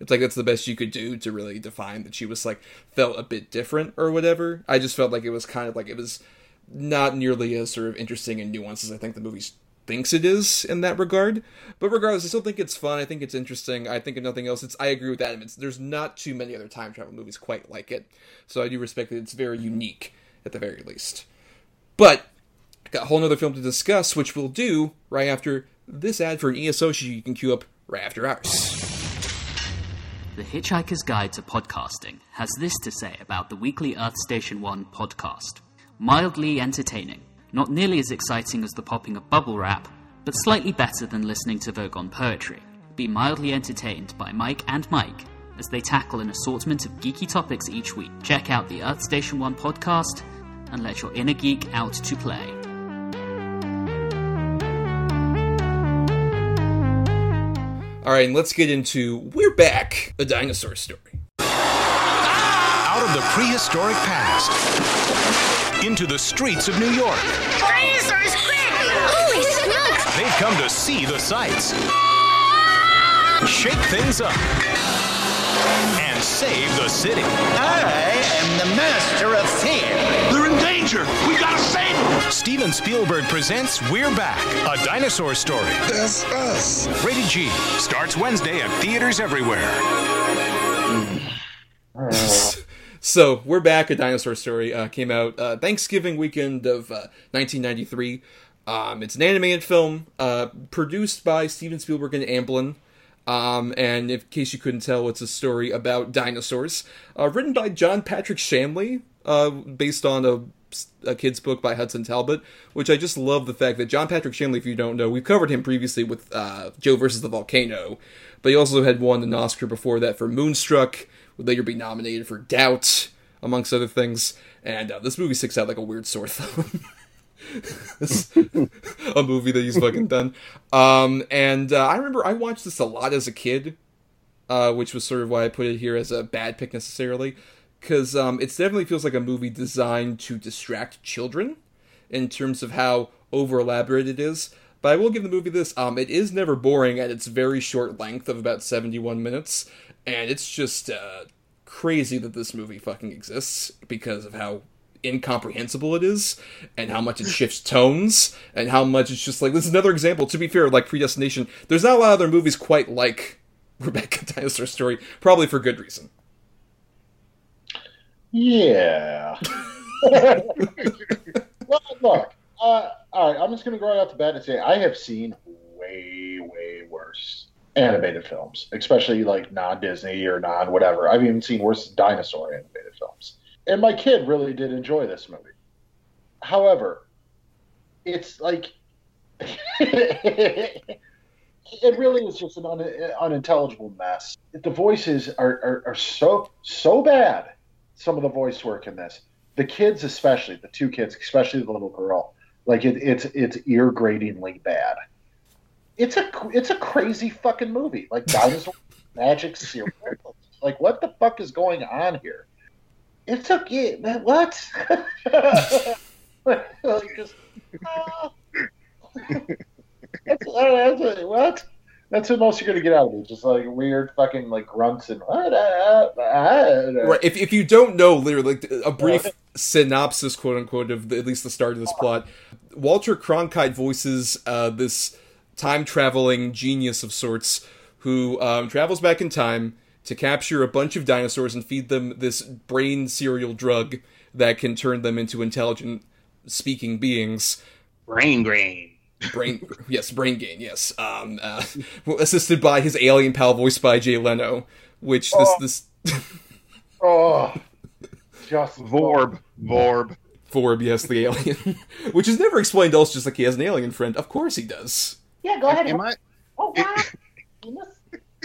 It's like that's the best you could do to really define that she was like felt a bit different or whatever. I just felt like it was kind of like it was not nearly as sort of interesting and nuanced as I think the movie thinks it is in that regard. But regardless, I still think it's fun. I think it's interesting. I think if nothing else, it's I agree with Adam. It's there's not too many other time travel movies quite like it, so I do respect that it's very unique at the very least. But got a whole nother film to discuss, which we'll do right after this ad for an ESO you can queue up right after ours. The Hitchhiker's Guide to Podcasting has this to say about the weekly Earth Station 1 podcast. Mildly entertaining, not nearly as exciting as the popping of bubble wrap, but slightly better than listening to Vogon poetry. Be mildly entertained by Mike and Mike as they tackle an assortment of geeky topics each week. Check out the Earth Station 1 podcast and let your inner geek out to play. All right, and let's get into We're Back, a dinosaur story. Out of the prehistoric past into the streets of New York. Dinosaurs quick! Holy smokes! They've come to see the sights, shake things up, and save the city. I am the master of fear. They're in danger. We gotta save them. Steven Spielberg presents We're Back, a dinosaur story. That's us. Rated G starts Wednesday at theaters everywhere. Hmm. So we're back. A dinosaur story uh, came out uh, Thanksgiving weekend of uh, 1993. Um, it's an animated film uh, produced by Steven Spielberg and Amblin. Um, and in case you couldn't tell, it's a story about dinosaurs. Uh, written by John Patrick Shanley, uh, based on a a kid's book by Hudson Talbot, which I just love the fact that John Patrick Shanley, if you don't know, we've covered him previously with uh, Joe versus the Volcano, but he also had won an Oscar before that for Moonstruck, would later be nominated for Doubt, amongst other things, and uh, this movie sticks out like a weird sore thumb. a movie that he's fucking done. Um, and uh, I remember I watched this a lot as a kid, uh, which was sort of why I put it here as a bad pick necessarily because um, it definitely feels like a movie designed to distract children in terms of how over elaborate it is. But I will give the movie this: um, it is never boring at its very short length of about seventy-one minutes, and it's just uh, crazy that this movie fucking exists because of how incomprehensible it is and how much it shifts tones and how much it's just like this is another example to be fair like predestination there's not a lot of other movies quite like rebecca dinosaur story probably for good reason Yeah. well, look, uh, all right, I'm just going to go right off the bat and say I have seen way, way worse animated films, especially like non Disney or non whatever. I've even seen worse dinosaur animated films. And my kid really did enjoy this movie. However, it's like. it really is just an un- unintelligible mess. The voices are, are, are so so bad some of the voice work in this. The kids, especially the two kids, especially the little girl, like it, it's it's ear gratingly bad. It's a it's a crazy fucking movie, like dinosaur magic cereal. Like what the fuck is going on here? It's okay, man. What? like just, uh, that's, uh, that's, what? That's the most you're gonna get out of it. Just like weird fucking like grunts and what? right. If if you don't know, literally, like, a brief synopsis, quote unquote, of the, at least the start of this plot. Walter Cronkite voices uh, this time traveling genius of sorts who um, travels back in time to capture a bunch of dinosaurs and feed them this brain cereal drug that can turn them into intelligent speaking beings. Brain grain. Brain yes brain gain yes. Um uh, assisted by his alien pal voiced by jay leno which this oh. this oh. Just vorb vorb. Vorb yes the alien which is never explained else just like he has an alien friend. Of course he does yeah go ahead am i oh god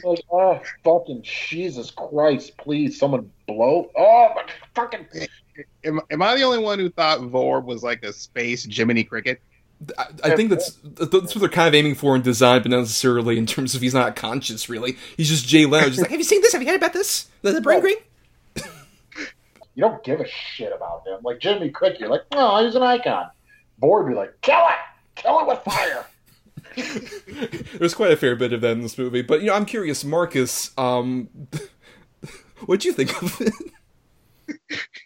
like oh fucking jesus christ please someone blow oh my fucking am, am i the only one who thought vorb was like a space jiminy cricket I, I think that's that's what they're kind of aiming for in design, but not necessarily in terms of he's not conscious. Really, he's just Jay Leno. Just like, have you seen this? Have you heard about this? The brain green. you don't give a shit about him. Like Jimmy Cricket, you're like, oh, he's an icon. Bored, be like, kill it, kill it with fire. There's quite a fair bit of that in this movie, but you know, I'm curious, Marcus. Um, what'd you think of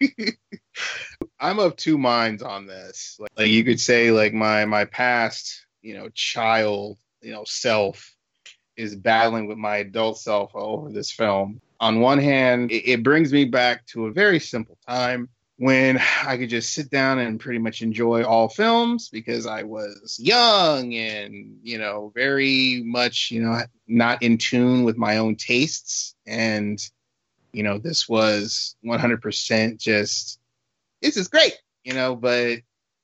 it? I'm of two minds on this. Like, like, you could say, like my my past, you know, child, you know, self is battling with my adult self over this film. On one hand, it, it brings me back to a very simple time when I could just sit down and pretty much enjoy all films because I was young and, you know, very much, you know, not in tune with my own tastes. And, you know, this was 100% just this is great, you know, but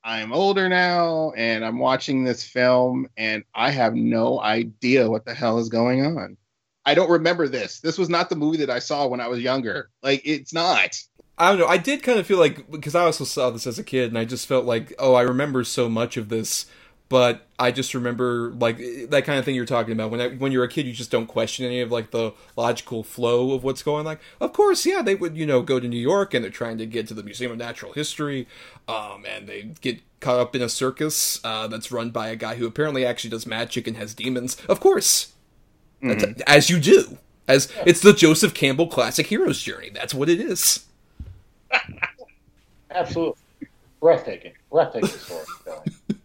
I'm older now and I'm watching this film and I have no idea what the hell is going on. I don't remember this. This was not the movie that I saw when I was younger. Like, it's not. I don't know. I did kind of feel like, because I also saw this as a kid and I just felt like, oh, I remember so much of this but I just remember like that kind of thing you're talking about. When I, when you're a kid you just don't question any of like the logical flow of what's going like. Of course yeah they would you know go to New York and they're trying to get to the Museum of Natural History um, and they get caught up in a circus uh, that's run by a guy who apparently actually does magic and has demons. Of course. Mm-hmm. as you do. As it's the Joseph Campbell classic hero's journey. That's what it is absolutely. Breathtaking. Breathtaking story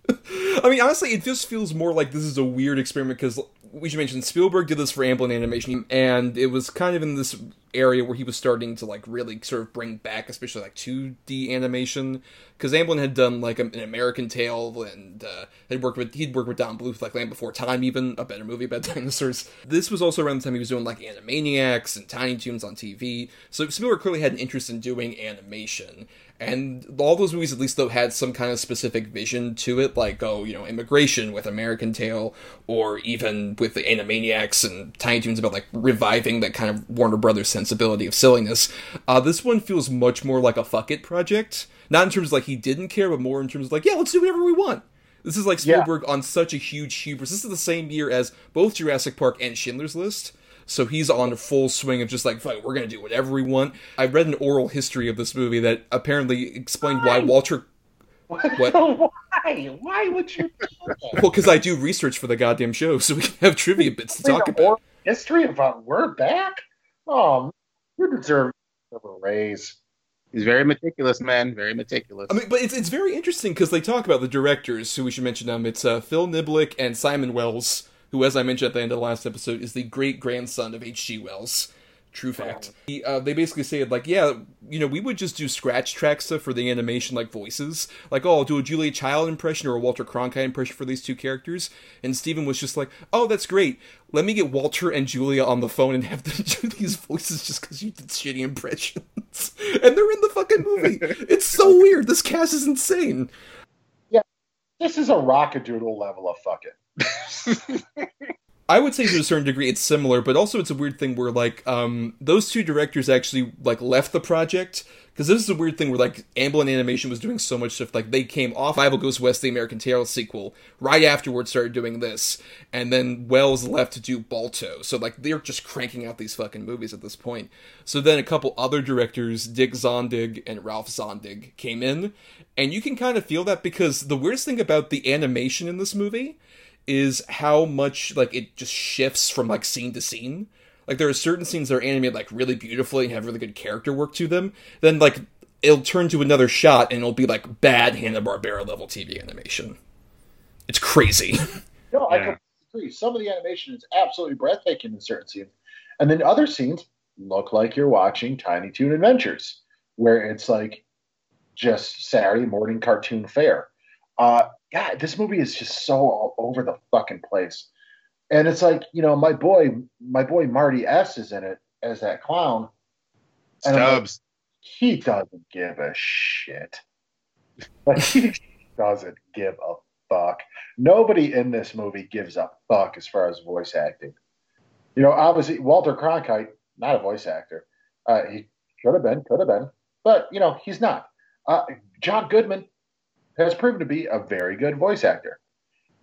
I mean, honestly, it just feels more like this is a weird experiment because we should mention Spielberg did this for Amblin Animation, and it was kind of in this area where he was starting to like really sort of bring back, especially like 2D animation. Because Amblin had done like an American Tail and uh, had worked with he'd worked with Don Bluth like Land Before Time, even a better movie about dinosaurs. This was also around the time he was doing like Animaniacs and Tiny Toons on TV. So Spielberg clearly had an interest in doing animation. And all those movies, at least though, had some kind of specific vision to it, like oh, you know, immigration with American Tail, or even with the Animaniacs and Tiny Toons about like reviving that kind of Warner Brothers sensibility of silliness. Uh, this one feels much more like a fuck it project, not in terms of like he didn't care, but more in terms of like yeah, let's do whatever we want. This is like Spielberg yeah. on such a huge hubris. This is the same year as both Jurassic Park and Schindler's List. So he's on a full swing of just like, fuck, we're gonna do whatever we want. I read an oral history of this movie that apparently explained why, why Walter. What? why? Why would you? well, because I do research for the goddamn show, so we can have trivia bits to talk about. History about we're back. Oh, you deserve a raise. He's very meticulous, man. Very meticulous. I mean, but it's it's very interesting because they talk about the directors, who we should mention them. It's uh, Phil Nibbelink and Simon Wells who, as I mentioned at the end of the last episode, is the great grandson of H.G. Wells. True fact. He, uh, they basically said, like, yeah, you know, we would just do scratch track stuff for the animation, like voices, like, oh, I'll do a Julia Child impression or a Walter Cronkite impression for these two characters. And Steven was just like, oh, that's great. Let me get Walter and Julia on the phone and have them do these voices just because you did shitty impressions. and they're in the fucking movie. it's so weird. This cast is insane. Yeah, this is a Rock-a-Doodle level of fucking. I would say to a certain degree it's similar, but also it's a weird thing where like um, those two directors actually like left the project because this is a weird thing where like Amblin Animation was doing so much stuff like they came off Fievel Goes West, the American Tail sequel, right afterwards started doing this, and then Wells left to do Balto, so like they're just cranking out these fucking movies at this point. So then a couple other directors, Dick Zondag and Ralph Zondag, came in, and you can kind of feel that because the weirdest thing about the animation in this movie is how much like it just shifts from like scene to scene. Like there are certain scenes that are animated like really beautifully and have really good character work to them. Then like it'll turn to another shot and it'll be like bad Hanna Barbera level TV animation. It's crazy. no, I completely agree. Some of the animation is absolutely breathtaking in certain scenes, and then other scenes look like you're watching Tiny Toon Adventures, where it's like just Saturday morning cartoon fare. Uh, God, this movie is just so all over the fucking place. And it's like, you know, my boy, my boy Marty S is in it as that clown. And Stubbs. Like, he doesn't give a shit. Like he doesn't give a fuck. Nobody in this movie gives a fuck as far as voice acting. You know, obviously Walter Cronkite, not a voice actor. Uh, he should have been, could have been, but you know, he's not. Uh, John Goodman, has proven to be a very good voice actor.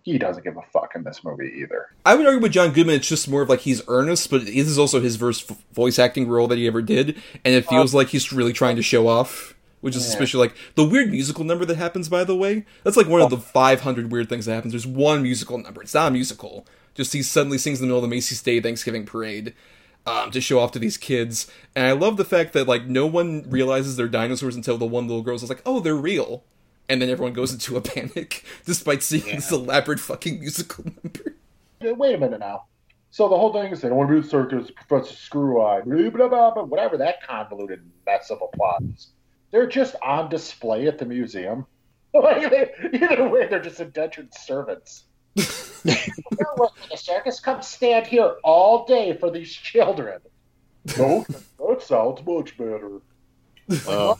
He doesn't give a fuck in this movie either. I would argue with John Goodman, it's just more of like he's earnest, but this is also his first voice acting role that he ever did, and it feels um, like he's really trying to show off. Which is yeah. especially like the weird musical number that happens. By the way, that's like one of the 500 weird things that happens. There's one musical number. It's not a musical. Just he suddenly sings in the middle of the Macy's Day Thanksgiving Parade, um, to show off to these kids. And I love the fact that like no one realizes they're dinosaurs until the one little girl is like, "Oh, they're real." And then everyone goes into a panic despite seeing yeah. this elaborate fucking musical number. Wait a minute now. So the whole thing is they don't want to be the circus, Professor Screw Eye, blah, blah, blah, blah, whatever that convoluted mess of a plot is. They're just on display at the museum. Either way, they're just indentured servants. you work the circus? Come stand here all day for these children. No, that sounds much better. Uh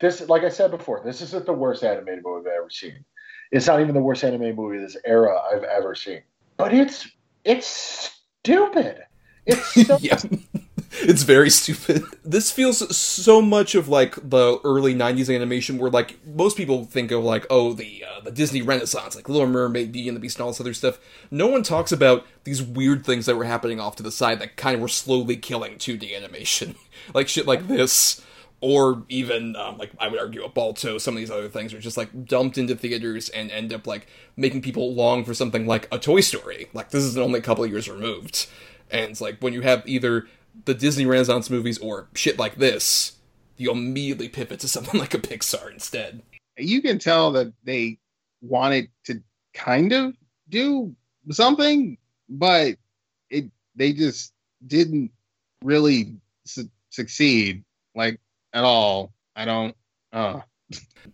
this, like I said before, this isn't the worst animated movie I've ever seen. It's not even the worst animated movie of this era I've ever seen. But it's it's stupid. It's so yeah. it's very stupid. This feels so much of like the early '90s animation, where like most people think of like oh the uh, the Disney Renaissance, like Little Mermaid, Beauty and the Beast, and all this other stuff. No one talks about these weird things that were happening off to the side that kind of were slowly killing 2D animation, like shit like this or even um, like I would argue a Balto, some of these other things are just like dumped into theaters and end up like making people long for something like a Toy Story. Like this is only a couple of years removed, and it's like when you have either the Disney Renaissance movies or shit like this, you immediately pivot to something like a Pixar instead. You can tell that they wanted to kind of do something, but it they just didn't really su- succeed like at all. I don't. Uh.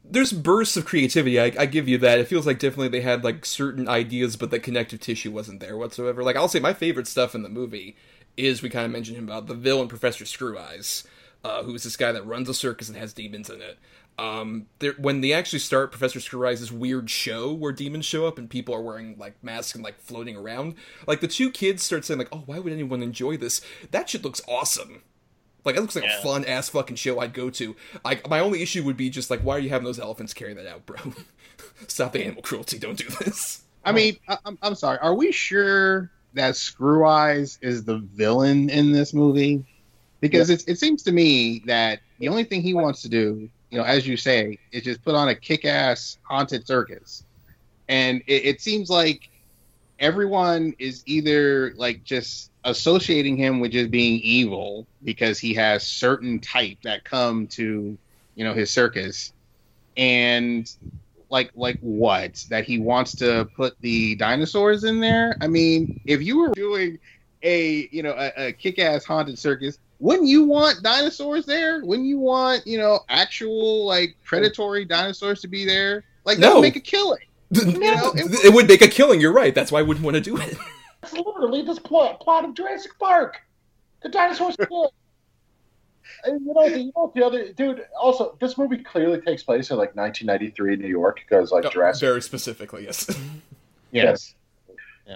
There's bursts of creativity. I, I give you that. It feels like definitely they had like certain ideas, but the connective tissue wasn't there whatsoever. Like I'll say my favorite stuff in the movie is we kind of mentioned him about the villain Professor Screweyes, uh, who's this guy that runs a circus and has demons in it. Um, when they actually start Professor Screweyes' weird show where demons show up and people are wearing like masks and like floating around, like the two kids start saying like, "Oh, why would anyone enjoy this? That shit looks awesome." Like it looks like Yeah. a fun ass fucking show I'd go to. Like my only issue would be just like, why are you having those elephants carry that out, bro? Stop the animal cruelty. Don't do this. I mean, I, I'm, I'm sorry. Are we sure that Screweyes is the villain in this movie? Because it's, it seems to me that the only thing he wants to do, you know, as you say, is just put on a kick-ass haunted circus, and it, it seems like everyone is either like just associating him with just being evil because he has certain type that come to, you know, his circus, and like like what? That he wants to put the dinosaurs in there? I mean if you were doing a you know a, a kick-ass haunted circus wouldn't you want dinosaurs there? Wouldn't you want you know actual like predatory dinosaurs to be there? Like that No. would make a killing you it- It would make a killing. You're right. That's why I wouldn't want to do it. That's literally this plot, plot of Jurassic Park. The dinosaurs kill. And you know, the, you know, the other dude. Also, this movie clearly takes place in like 1993 in New York because like oh, Jurassic. Very specifically, yes. Yes.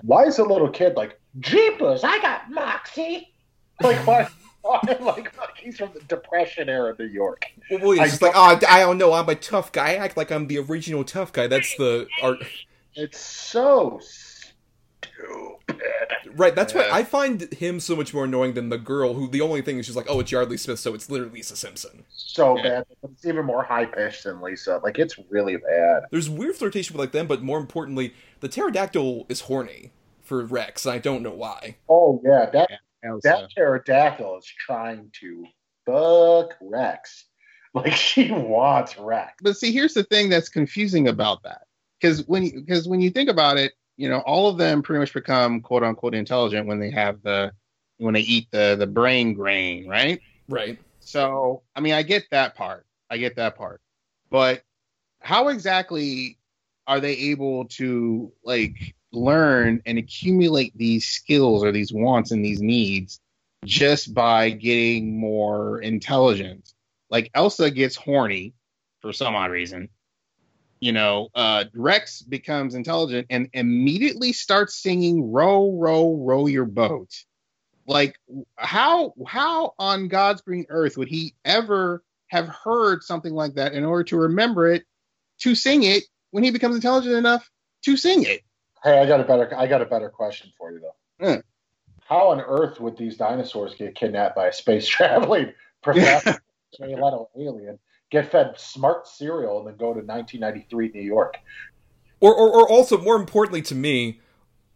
Why is a little kid like Jeepers? I got Moxie. Like why? why like, like he's from the Depression era New York. Well, it's I just like, oh, I don't know. I'm a tough guy. I act like I'm the original tough guy. That's the art. It's so stupid. Right. That's why I find him so much more annoying than the girl who the only thing is she's like, oh, it's Yeardley Smith, so it's literally Lisa Simpson. so bad. It's even more high pitched than Lisa. Like it's really bad. There's weird flirtation with like them, but more importantly, the pterodactyl is horny for Rex, and I don't know why. Oh yeah, that Elsa. that pterodactyl is trying to fuck Rex. Like she wants Rex. but see here's the thing that's confusing about that because when because when you think about it you know all of them pretty much become quote unquote intelligent when they have the when they eat the the brain grain right Right. so i mean i get that part i get that part but how exactly are they able to like learn and accumulate these skills or these wants and these needs just by getting more intelligent. Like elsa gets horny for some odd reason you know uh rex becomes intelligent and immediately starts singing row row row your boat. Like how how on god's green earth would he ever have heard something like that in order to remember it to sing it when he becomes intelligent enough to sing it Hey, I got a better I got a better question for you though. Hmm. How on earth would these dinosaurs get kidnapped by a space traveling professor Jay Leno alien, get fed smart cereal, and then go to 1993 New York? Or, or, or also, more importantly to me,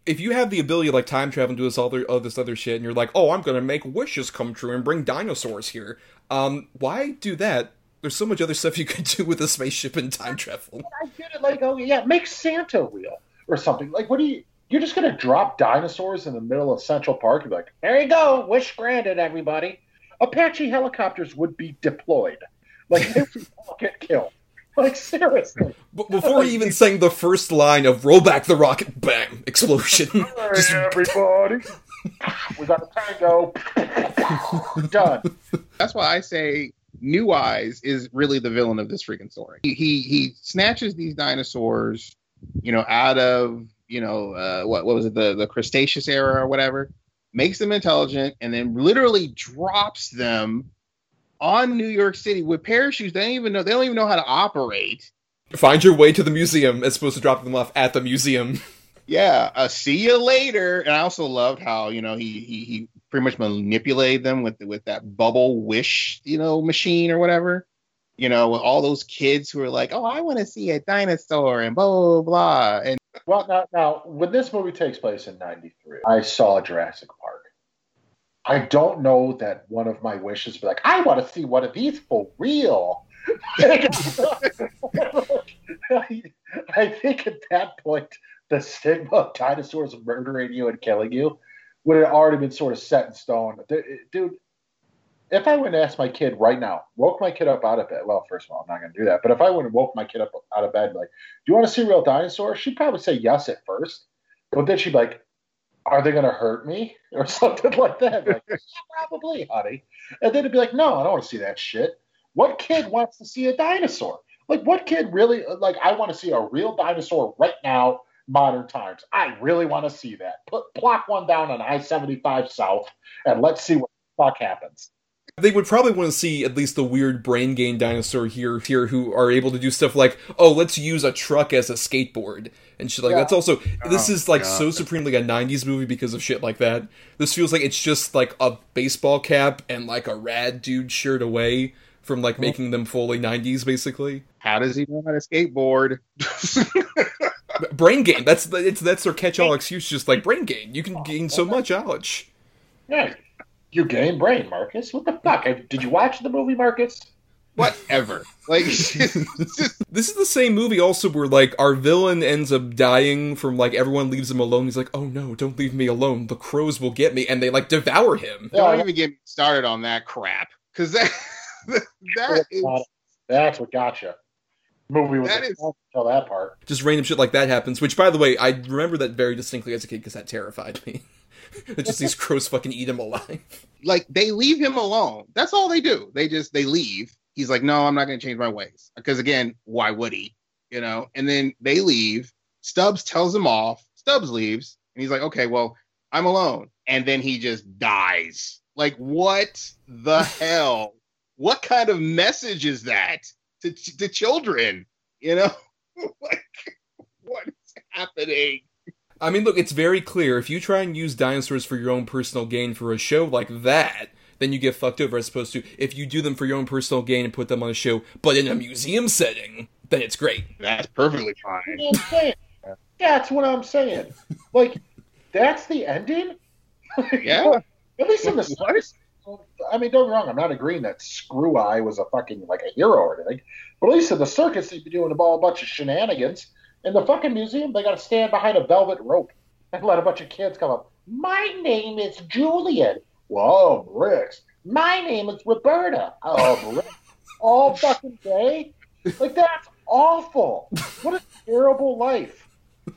if you have the ability to like time travel and do this other all this other shit, and you're like, oh, I'm gonna make wishes come true and bring dinosaurs here, um, why do that? There's so much other stuff you could do with a spaceship and time travel. I get it. Like, oh yeah, make Santa real or something. Like, what do you? You're just gonna drop dinosaurs in the middle of Central Park and be like, there you go, wish granted, everybody. Apache helicopters would be deployed. Like they would all get killed. Like seriously. But before he even sang the first line of "Roll back the rocket," bam, explosion. Just- everybody. we got a tango. Done. that's why i say Neweyes is really the villain of this freaking story he he, he snatches these dinosaurs you know out of you know uh, what what was it the the cretaceous era or whatever makes them intelligent and then literally drops them on new york city with parachutes. They don't even know they don't even know how to operate. Find your way to the museum as opposed to dropping them off at the museum. yeah uh, see you later. And i also loved how you know he he, he pretty much manipulated them with with that bubble wish you know machine or whatever you know with all those kids who are like oh i want to see a dinosaur and blah blah blah and Well, now, now, when this movie takes place in '93, I saw Jurassic Park. I don't know that one of my wishes be like, I want to see one of these for real. I think at that point, the stigma of dinosaurs murdering you and killing you would have already been sort of set in stone. Dude, if I went and ask my kid right now, woke my kid up out of bed. Well, first of all, I'm not going to do that. But if I went and woke my kid up out of bed, like, do you want to see a real dinosaurs? She'd probably say yes at first, but then she'd be like, are they going to hurt me or something like that? Like, yeah, probably, honey. And then it'd be like, no, I don't want to see that shit. What kid wants to see a dinosaur? Like, what kid really, like, I want to see a real dinosaur right now, modern times. I really want to see that. Put plop one down on I 75 South and let's see what the fuck happens. They would probably want to see at least the weird brain gain dinosaur here here who are able to do stuff like, oh, let's use a truck as a skateboard and shit like Yeah. that's also this Oh, is like God. so supremely a 90s movie because of shit like that. This feels like it's just like a baseball cap and like a rad dude shirt away from like making them fully 90s basically. How does he know how to skateboard? Brain gain. That's it's that's their catch-all excuse just like brain gain. You can oh, gain so much knowledge. Yeah, you gain brain, Marcus. What the fuck? Did you watch the movie, Marcus? Whatever. Like, This is the same movie also where like our villain ends up dying from like everyone leaves him alone. He's like, "Oh no, don't leave me alone. The crows will get me." And they like devour him. don't even get me started on that crap. Because that, that is. That's what got you. Movie was That like, is- "Oh, tell that part. Just random shit like that happens, which by the way, I remember that very distinctly as a kid because that terrified me. just these crows fucking eat him alive. like they leave him alone. That's all they do. They just they leave. He's like, no, I'm not going to change my ways because again, why would he? You know. And then they leave. Stubbs tells him off. Stubbs leaves, and he's like, okay, well, I'm alone. And then he just dies. Like, what the hell? What kind of message is that to to children? You know, like what is happening? I mean, look, it's very clear. If you try and use dinosaurs for your own personal gain for a show like that, then you get fucked over as opposed to if you do them for your own personal gain and put them on a show, but in a museum setting, then it's great. That's perfectly fine. That's what I'm saying. That's what I'm saying. Like, that's the ending? Yeah. At least in the circus. I mean, don't get me wrong. I'm not agreeing that Screw Eye was a fucking like a hero or anything. But at least in the circus, they'd be doing a ball- bunch of shenanigans. In the fucking museum, they got to stand behind a velvet rope and let a bunch of kids come up. My name is Julian. Whoa, bricks. My name is Roberta. Oh, bricks. All fucking day. Like that's awful. What a terrible life.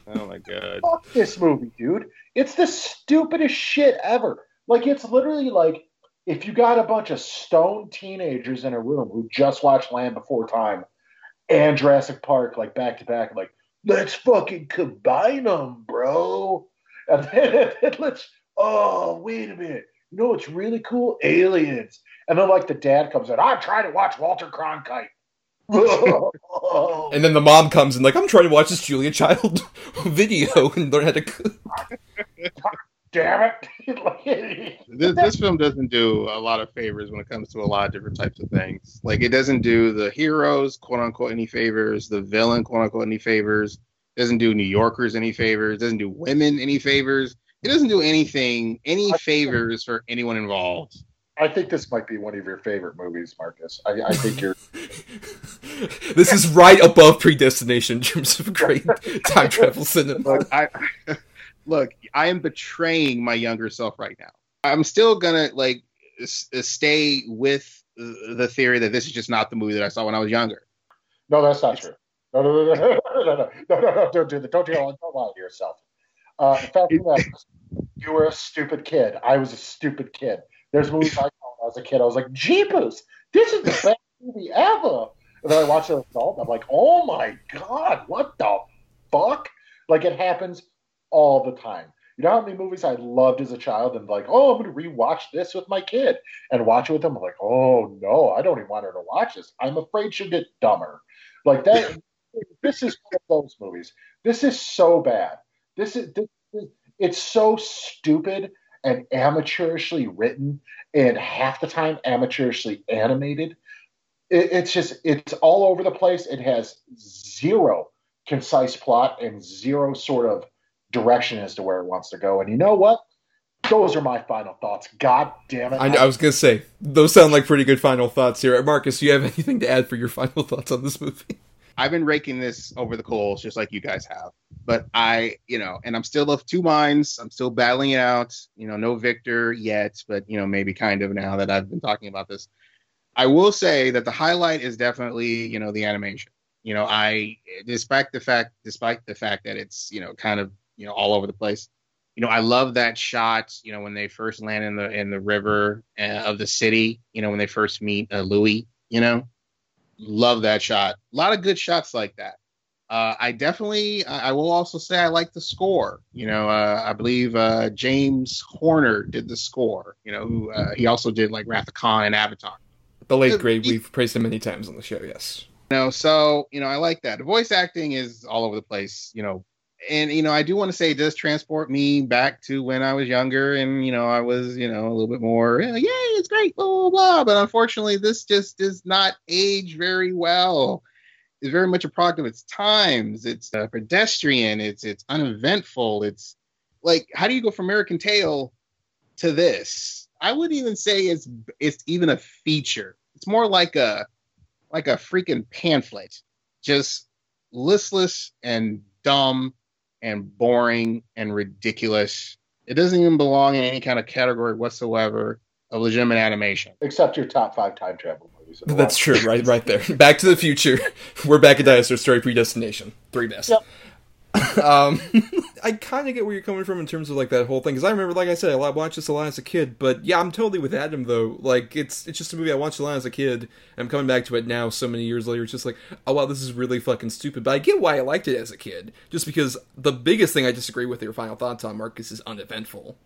Oh my god. Fuck this movie, dude. It's the stupidest shit ever. Like it's literally like if you got a bunch of stoned teenagers in a room who just watched Land Before Time and Jurassic Park like back to back, like let's fucking combine them, bro. And then, let's oh wait a minute. You know what's really cool? Aliens. And then like the dad comes in. I'm trying to watch Walter Cronkite. And then the mom comes and like, I'm trying to watch this Julia Child video and learn how to cook. Damn it. This, this film doesn't do a lot of favors when it comes to a lot of different types of things. Like it doesn't do the heroes, quote unquote, any favors, the villain, quote unquote, any favors. Doesn't do New Yorkers any favors. Doesn't do women any favors. It doesn't do anything, any favors for anyone involved. I think this might be one of your favorite movies, Marcus. I, I think you're. This is right above Predestination in terms of great time travel cinema. Look, I look, I am betraying my younger self right now. I'm still gonna like s- uh, stay with the theory that this is just not the movie that I saw when I was younger. No, that's not true. No, no, no, no, no, no, no, no, no, no, don't do that. Don't, do- don't lie to yourself. Uh, in fact, you you were a stupid kid. I was a stupid kid. There's movies I saw when I was a kid. I was like, Jeepers, this is the best movie ever. And then I watch it as an adult. I'm like, oh my god, what the fuck? Like it happens all the time. You know how many movies I loved as a child and like, oh, I'm gonna rewatch this with my kid and watch it with them. I'm like, oh no, I don't even want her to watch this. I'm afraid she'll get dumber. Like that. this is one of those movies. This is so bad. This is this, is- it's so stupid and amateurishly written, and half the time amateurishly animated. It, it's just it's all over the place. It has zero concise plot and zero sort of direction as to where it wants to go. And you know what? Those are my final thoughts. God damn it! I, I was gonna say those sound like pretty good final thoughts here. Marcus, do you have anything to add for your final thoughts on this movie? I've been raking this over the coals just like you guys have. but I, you know, and I'm still of two minds. I'm still battling it out. You know, no victor yet, but you know, maybe kind of now that I've been talking about this. I will say that the highlight is definitely, you know, the animation. You know, I despite the fact despite the fact that it's, you know, kind of, you know, all over the place. You know, I love that shot, you know, when they first land in the in the river uh, of the city, you know, when they first meet uh, Louis, you know. Love that shot. A lot of good shots like that. Uh, I definitely, I will also say I like the score. You know, uh, I believe uh, James Horner did the score. You know, who uh, he also did like Wrath of Khan and Avatar. The late great, we've praised him many times on the show. Yes. You know, so you know, I like that. The voice acting is all over the place. You know, and you know, I do want to say it does transport me back to when I was younger, and you know, I was you know a little bit more, yeah, yay, it's great, blah blah blah. But unfortunately, this just does not age very well It's very much a product of its times. It's uh, pedestrian. It's it's uneventful. It's like how do you go from American Tail to this? I wouldn't even say it's it's even a feature. It's more like a like a freaking pamphlet, just listless and dumb and boring and ridiculous. It doesn't even belong in any kind of category whatsoever of legitimate animation. Except your top five time travel movies. That's true, right? Right there. Back to the Future. We're back at Dinosaur Story Predestination. Three best. Yep. um, I kind of get where you're coming from in terms of like that whole thing because I remember, like I said, I watched this a lot as a kid. But yeah, I'm totally with Adam though. Like it's it's just a movie I watched a lot as a kid, and I'm coming back to it now, so many years later. It's just like, oh wow, this is really fucking stupid. But I get why I liked it as a kid, just because the biggest thing I disagree with your final thoughts on Marcus is uneventful.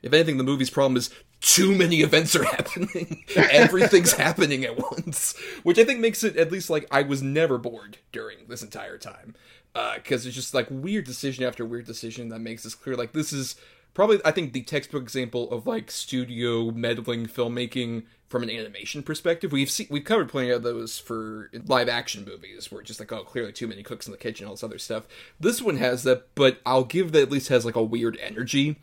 If anything, the movie's problem is too many events are happening. Everything's happening at once, which I think makes it at least like I was never bored during this entire time because uh, it's just like weird decision after weird decision that makes this clear. Like this is probably I think the textbook example of like studio meddling filmmaking from an animation perspective. We've seen we've covered plenty of those for live action movies where it's just like oh clearly too many cooks in the kitchen all this other stuff. This one has that, but I'll give that at least has like a weird energy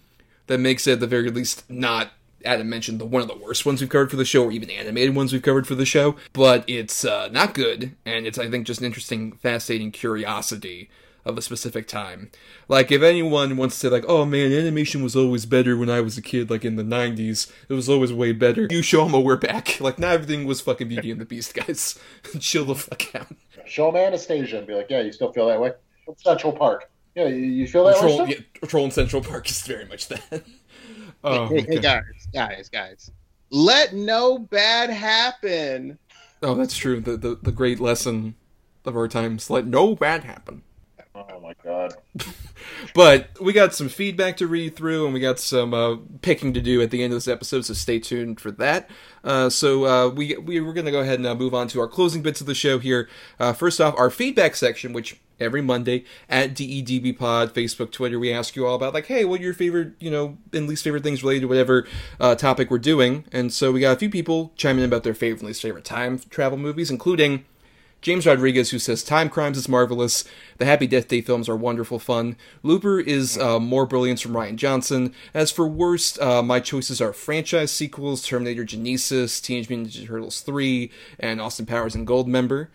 that makes it at the very least not Adam mentioned the one of the worst ones we've covered for the show, or even animated ones we've covered for the show. But it's uh, not good, and it's I think just an interesting, fascinating curiosity of a specific time. Like if anyone wants to say like, oh man, animation was always better when I was a kid, like in the '90s, it was always way better. You show them a we're back. Like not everything was fucking Beauty and the Beast, guys. Chill the fuck out. Show them Anastasia and be like, yeah, you still feel that way. Central Park. Yeah, you feel that Troll, way. Yeah, Troll in Central Park is very much that. Oh, hey, hey, guys, guys, guys. Let no bad happen. Oh, that's true. The, the the great lesson of our times. Let no bad happen. Oh my god. but we got some feedback to read through, and we got some uh, picking to do at the end of this episode. So stay tuned for that. Uh, so uh, we we we're gonna go ahead and uh, move on to our closing bits of the show here. Uh, first off, our feedback section, which every Monday at DEDB Pod, Facebook, Twitter, we ask you all about like, hey, what are your favorite, you know, and least favorite things related to whatever uh, topic we're doing. And so we got a few people chiming in about their favorite and least favorite time travel movies, including James Rodriguez, who says Timecrimes is marvelous. The Happy Death Day films are wonderful fun. Looper is uh, more brilliance from Rian Johnson. As for worst, uh, my choices are franchise sequels Terminator Genisys, Teenage Mutant Ninja Turtles 3, and Austin Powers and Goldmember.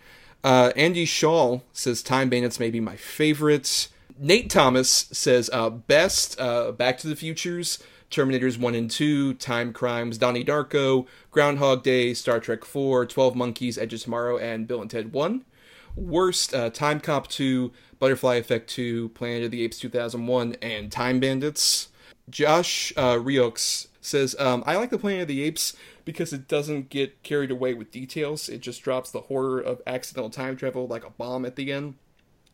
Uh, Andy Shaw says Time Bandits may be my favorite. Nate Thomas says uh, best uh, Back to the Futures, Terminators 1 and 2, Timecrimes, Donnie Darko, Groundhog Day, Star Trek 4, 12 Monkeys, Edge of Tomorrow, and Bill and Ted 1. Worst uh, Timecop 2, Butterfly Effect 2, Planet of the Apes 2001, and Time Bandits. Josh uh, Riox says, um, I like the Planet of the Apes because it doesn't get carried away with details. It just drops the horror of accidental time travel like a bomb at the end.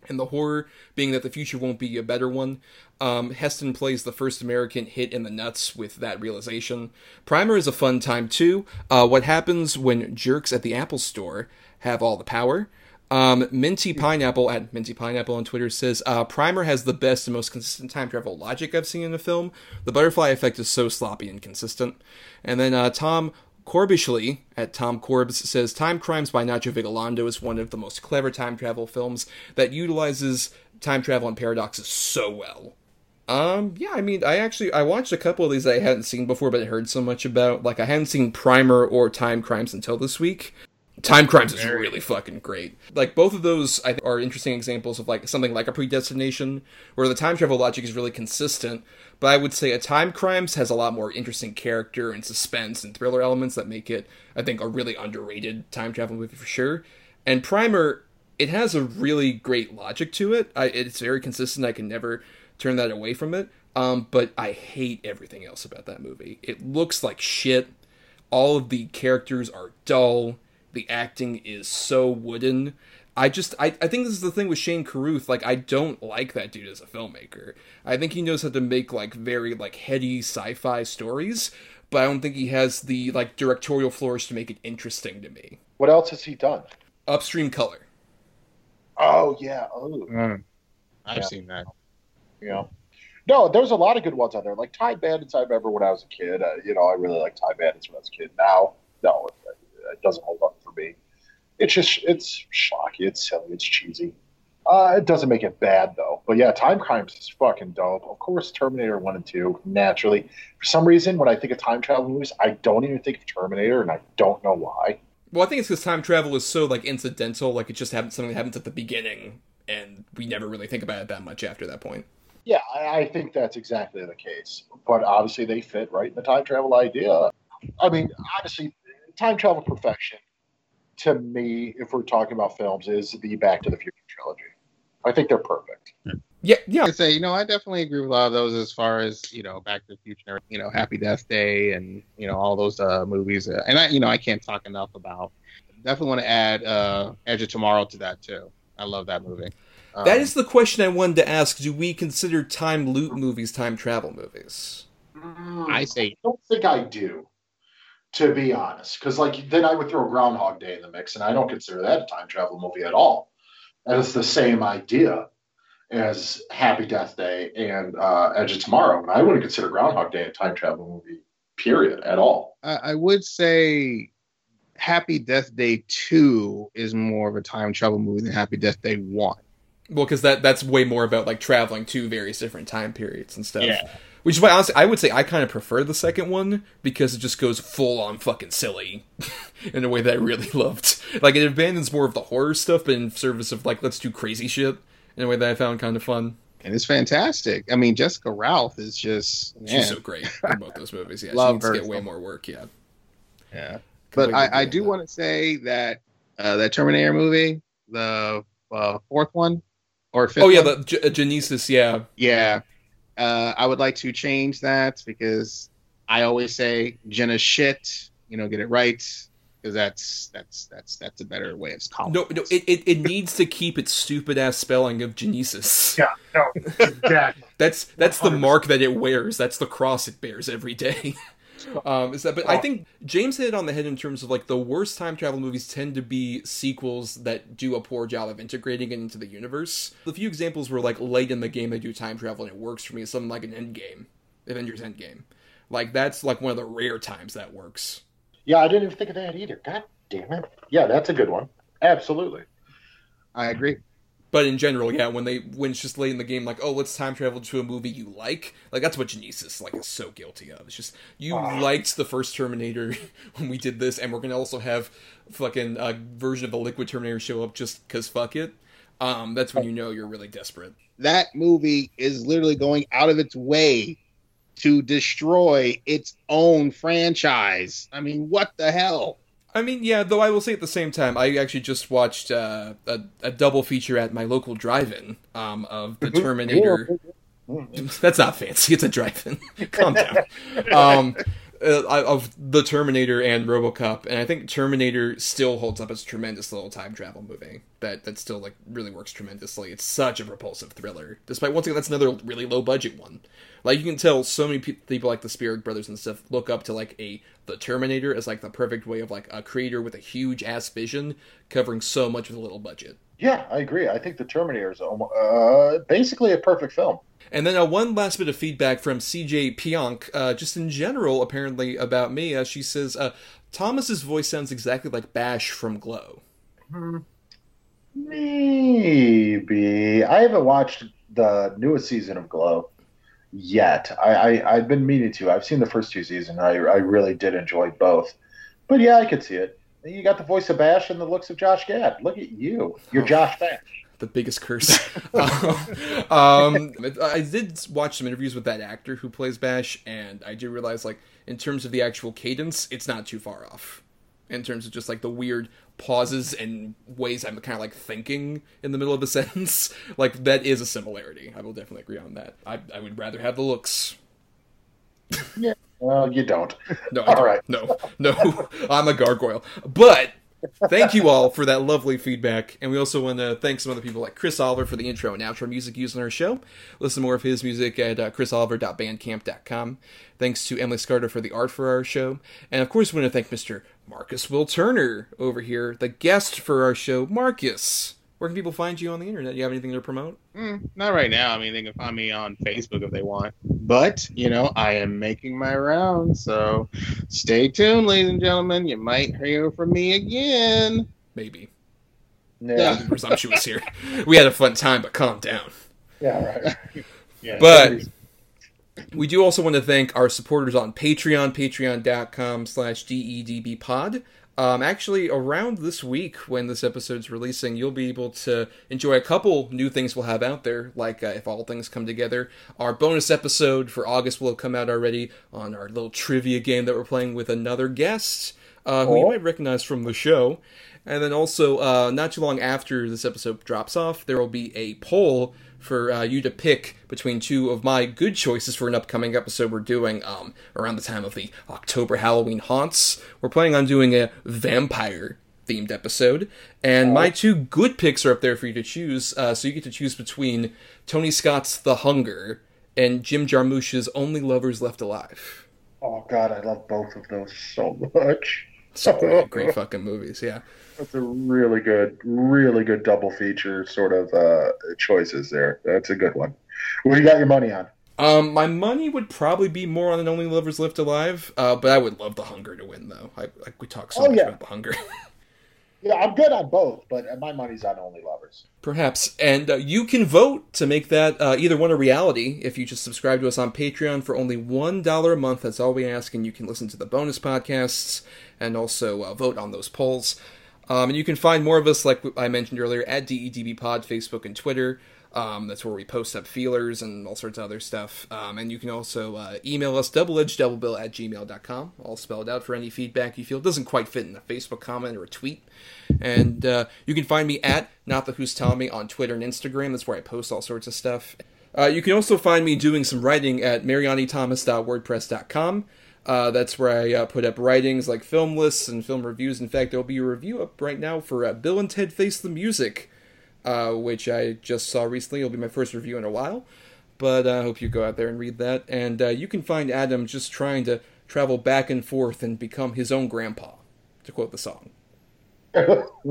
And the horror being that the future won't be a better one. Um, Heston plays the first American hit in the nuts with that realization. Primer is a fun time too. Uh, what happens when jerks at the Apple Store have all the power? Um, Minty Pineapple at Minty Pineapple on Twitter says uh, Primer has the best and most consistent time travel logic I've seen in a film. The butterfly effect is so sloppy and consistent. And then uh, Tom Corbishley at Tom Corbs says Timecrimes by Nacho Vigalondo is one of the most clever time travel films that utilizes time travel and paradoxes so well. Um, yeah, I mean, I actually I watched a couple of these I hadn't seen before, but heard so much about. Like, I hadn't seen Primer or Timecrimes until this week. Timecrimes is really fucking great. Like both of those, I think, are interesting examples of like something like a predestination, where the time travel logic is really consistent. But I would say a Timecrimes has a lot more interesting character and suspense and thriller elements that make it, I think, a really underrated time travel movie for sure. And Primer, it has a really great logic to it. I, it's very consistent. I can never turn that away from it. Um, but I hate everything else about that movie. It looks like shit. All of the characters are dull. The acting is so wooden. I just I, I think this is the thing with Shane Carruth. Like I don't like that dude as a filmmaker. I think he knows how to make like very like heady sci-fi stories, but I don't think he has the like directorial flourish to make it interesting to me. What else has he done? Upstream Color. Oh yeah. Oh. Mm. I've Yeah. seen that. Yeah. No, there's a lot of good ones out there. Like Time Bandits, I remember when I was a kid. Uh, you know, I really liked Time Bandits when I was a kid. Now, no, it, doesn't hold up for me. It's just, it's schlocky, it's silly, it's cheesy. Uh, it doesn't make it bad though. But yeah, Timecrimes is fucking dope. Of course, Terminator One and Two. Naturally, for some reason, when I think of time travel movies, I don't even think of Terminator, and I don't know why. Well, I think it's because time travel is so like incidental. Like it just happens something that happens at the beginning, and we never really think about it that much after that point. Yeah, I, I think that's exactly the case. But obviously, they fit right in the time travel idea. I mean, honestly, time travel perfection to me, if we're talking about films, is the Back to the Future trilogy. I think they're perfect. Yeah, yeah. I say, you know, I definitely agree with a lot of those as far as you know, Back to the Future, you know, Happy Death Day, and you know all those uh, movies. Uh, and I, you know, I can't talk enough about. Definitely want to add uh, Edge of Tomorrow to that too. I love that movie. Um, that is the question I wanted to ask. Do we consider time loop movies time travel movies? I say, I don't think I do, to be honest. Because like then I would throw Groundhog Day in the mix, and I don't consider that a time travel movie at all. And it's the same idea as Happy Death Day and uh, Edge of Tomorrow, and I wouldn't consider Groundhog Day a time travel movie. Period. At all. I, I would say Happy Death Day Two is more of a time travel movie than Happy Death Day One. Well, because that that's way more about like traveling to various different time periods and stuff. Yeah. Which is why honestly, I would say I kind of prefer the second one because it just goes full on fucking silly in a way that I really loved. Like it abandons more of the horror stuff, but in service of like let's do crazy shit in a way that I found kind of fun. And it's fantastic. I mean, Jessica Rothe is just man. She's so great in both those movies. Yeah, Love she needs to get way more work. Yeah. Yeah. But I, I do want to say that uh, that Terminator movie, the uh, fourth one or fifth Oh yeah, one, the uh, Genisys. Yeah, yeah, uh, I would like to change that because I always say Jenna shit. You know, get it right because that's that's that's that's a better way of calling. no, no, it, it, it needs to keep its stupid ass spelling of Genisys. Yeah. No. Exactly. That's that's the 100%. mark that it wears. That's the cross it bears every day. um, is that? But I think James hit it on the head in terms of like the worst time travel movies tend to be sequels that do a poor job of integrating it into the universe. The few examples were like late in the game they do time travel and it works for me. is Something like an Endgame, Avengers Endgame. Like that's like one of the rare times that works. yeah, I didn't even think of that either. God damn it. Yeah, that's a good one. Absolutely. I agree. But in general, yeah, when they when it's just late in the game, like, oh, let's time travel to a movie you like, like that's what Genisys like is so guilty of. It's just you liked the first Terminator when we did this, and we're gonna also have fucking a version of the Liquid Terminator show up just cause fuck it. Um, that's when you know you're really desperate. That movie is literally going out of its way to destroy its own franchise. I mean, what the hell? I mean, yeah, though I will say at the same time, I actually just watched uh, a, a double feature at my local drive-in um, of the Terminator. That's not fancy. It's a drive-in. Calm down. Um, uh, of the Terminator and RoboCop, and I think Terminator still holds up as a tremendous little time travel movie that that still like really works tremendously. It's such a propulsive thriller, despite once again that's another really low budget one. Like you can tell, so many pe- people like the Spierig brothers and stuff look up to like a the Terminator as like the perfect way of like a creator with a huge ass vision covering so much with a little budget. Yeah, I agree. I think The Terminator is almost, uh, basically a perfect film. And then uh, one last bit of feedback from CJ Pionk, uh, just in general, apparently about me. Uh, she says uh, Thomas's voice sounds exactly like Bash from Glow. Maybe. I haven't watched the newest season of Glow yet. I, I, I've been meaning to. I've seen the first two seasons. I, I really did enjoy both. But yeah, I could see it. You got the voice of Bash and the looks of Josh Gad. Look at you. You're Oh. Josh Bash. the biggest curse. um, I did watch some interviews with that actor who plays Bash, and I do realize, like, in terms of the actual cadence, it's not too far off. In terms of just like the weird pauses and ways I'm kind of like thinking in the middle of a sentence, like that is a similarity. I will definitely agree on that. I, I would rather have the looks. Yeah. Well, you don't. No, I All don't. right. no, no. I'm a gargoyle. But thank you all for that lovely feedback. And we also want to thank some other people like Chris Oliver for the intro and outro music used in our show. Listen more of his music at uh, chrisoliver.bandcamp.com. Thanks to Emily Scarter for the art for our show. And of course, we want to thank Mr. Marcus Will Turner over here, the guest for our show. Marcus, where can people find you on the internet? You have anything to promote? Mm, not right now. I mean, they can find me on Facebook if they want. But, you know, I am making my rounds. So stay tuned, ladies and gentlemen. You might hear from me again. Maybe. Yeah. Presumptuous here. We had a fun time, but calm down. Yeah, right. Yeah. But we do also want to thank our supporters on Patreon, patreon.com slash dedbpod. Um, actually, around this week, when this episode's releasing, you'll be able to enjoy a couple new things we'll have out there, like uh, If All Things Come Together. Our bonus episode for August will have come out already on our little trivia game that we're playing with another guest, uh, who you Oh. might recognize from the show. And then also, uh, not too long after this episode drops off, there will be a poll for uh, you to pick between two of my good choices for an upcoming episode we're doing um, around the time of the October Halloween haunts. We're planning on doing a vampire themed episode, and my two good picks are up there for you to choose. Uh, so you get to choose between Tony Scott's The Hunger and Jim Jarmusch's Only Lovers Left Alive. Oh God, I love both of those so much. So great, great fucking movies, yeah. That's a really good, really good double feature sort of uh, choices there. That's a good one. What do you got your money on? Um, my money would probably be more on an Only Lovers Left Alive, uh, but I would love The Hunger to win, though. I, I we talk so Oh, much yeah. about The Hunger. Yeah, I'm good on both, but my money's on Only Lovers. Perhaps. And uh, you can vote to make that uh, either one a reality if you just subscribe to us on Patreon for only $1 a month. That's all we ask. And you can listen to the bonus podcasts and also uh, vote on those polls. Um, and you can find more of us, like I mentioned earlier, at DEDB Pod, Facebook, and Twitter. Um, that's where we post up feelers and all sorts of other stuff. Um, and you can also uh, email us, doubleedgedoublebill at gmail.com, all spelled out for any feedback you feel doesn't quite fit in a Facebook comment or a tweet. And uh, you can find me at Not the Who's Me on Twitter and Instagram. That's where I post all sorts of stuff. Uh, you can also find me doing some writing at marianithomas.wordpress.com. Uh, that's where I uh, put up writings like film lists and film reviews. In fact, there'll be a review up right now for uh, Bill and Ted Face the Music, uh, which I just saw recently. It'll be my first review in a while. But uh, I hope you go out there and read that. And uh, you can find Adam just trying to travel back and forth and become his own grandpa, to quote the song.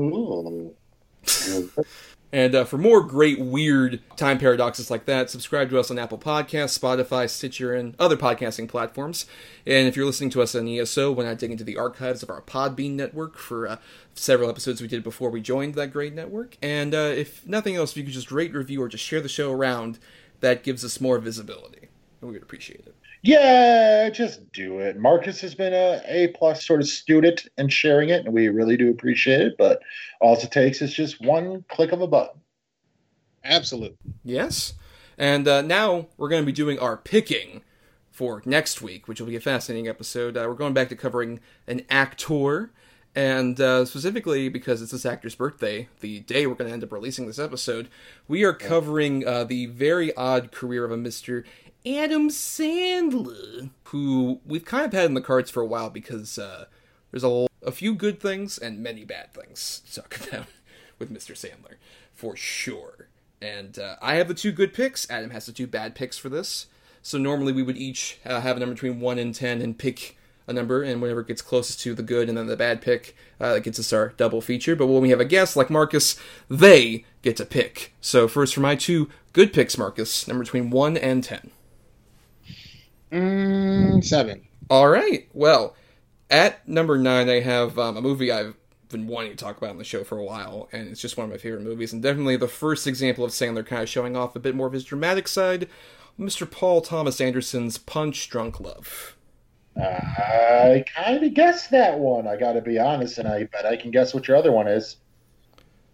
And uh, for more great, weird time paradoxes like that, subscribe to us on Apple Podcasts, Spotify, Stitcher, and other podcasting platforms. And if you're listening to us on ESO, why not dig into the archives of our Podbean network for uh, several episodes we did before we joined that great network? And uh, if nothing else, if you could just rate, review, or just share the show around, that gives us more visibility. And we would appreciate it. Yeah, just do it. Marcus has been a A plus sort of student and sharing it, and we really do appreciate it. But all it takes is just one click of a button. Absolutely. Yes. And uh, now we're going to be doing our picking for next week, which will be a fascinating episode. Uh, we're going back to covering an actor, and uh, specifically because it's this actor's birthday, the day we're going to end up releasing this episode, we are covering uh, the very odd career of a Mr. Adam Sandler, who we've kind of had in the cards for a while because uh, there's a, a few good things and many bad things to talk about with Mr. Sandler, for sure. And uh, I have the two good picks. Adam has the two bad picks for this. So normally we would each uh, have a number between 1 and 10 and pick a number, and whatever gets closest to the good and then the bad pick, uh, gets us our double feature. But when we have a guest like Marcus, they get to pick. So first for my two good picks, Marcus, number between 1 and 10. Mm, seven. All right. Well, at number nine, I have um, a movie I've been wanting to talk about on the show for a while, and it's just one of my favorite movies, and definitely the first example of Sandler kind of showing off a bit more of his dramatic side. Mr. Paul Thomas Anderson's Punch Drunk Love. I kind of guessed that one. I got to be honest, and I bet I can guess what your other one is.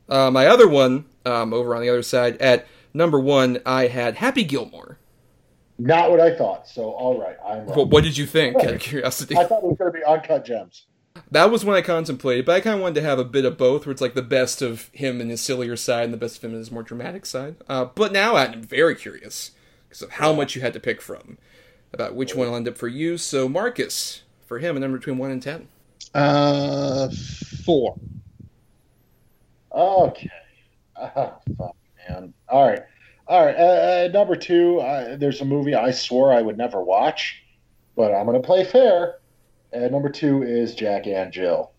Uh, my other one, um, over on the other side, at number one, I had Happy Gilmore. Not what I thought. So, all right, I'm wrong. What, what did you think? Out of curiosity, I thought it was going to be Uncut Gems. that was when I contemplated, but I kind of wanted to have a bit of both, where it's like the best of him and his sillier side, and the best of him and his more dramatic side. Uh, but now I'm very curious because of how much you had to pick from about which one will end up for you. So, Marcus, for him, a number between one and ten. Uh, four. Okay. Oh, fuck, man. All right. All right. Uh, uh, number two, uh, there's a movie I swore I would never watch, but I'm going to play fair. Uh, number two is Jack and Jill.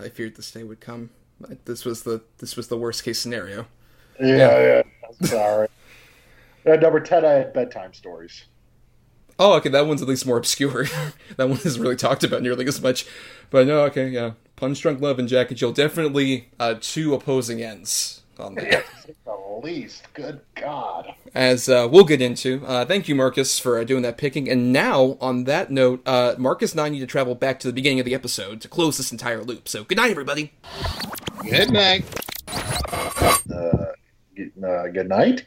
I feared this day would come. This was the this was the worst case scenario. Yeah, yeah. I'm sorry. uh, number 10, I had bedtime stories. Oh, okay, that one's at least more obscure. that one isn't really talked about nearly as much. But no, okay, yeah. Punch Drunk Love and Jack and Jill definitely uh, two opposing ends on that. At least. Good God. As uh, we'll get into. Uh, thank you, Marcus, for uh, doing that picking. And now, on that note, uh, Marcus and I need to travel back to the beginning of the episode to close this entire loop. So, good night, everybody. Good night. Uh, uh, good night.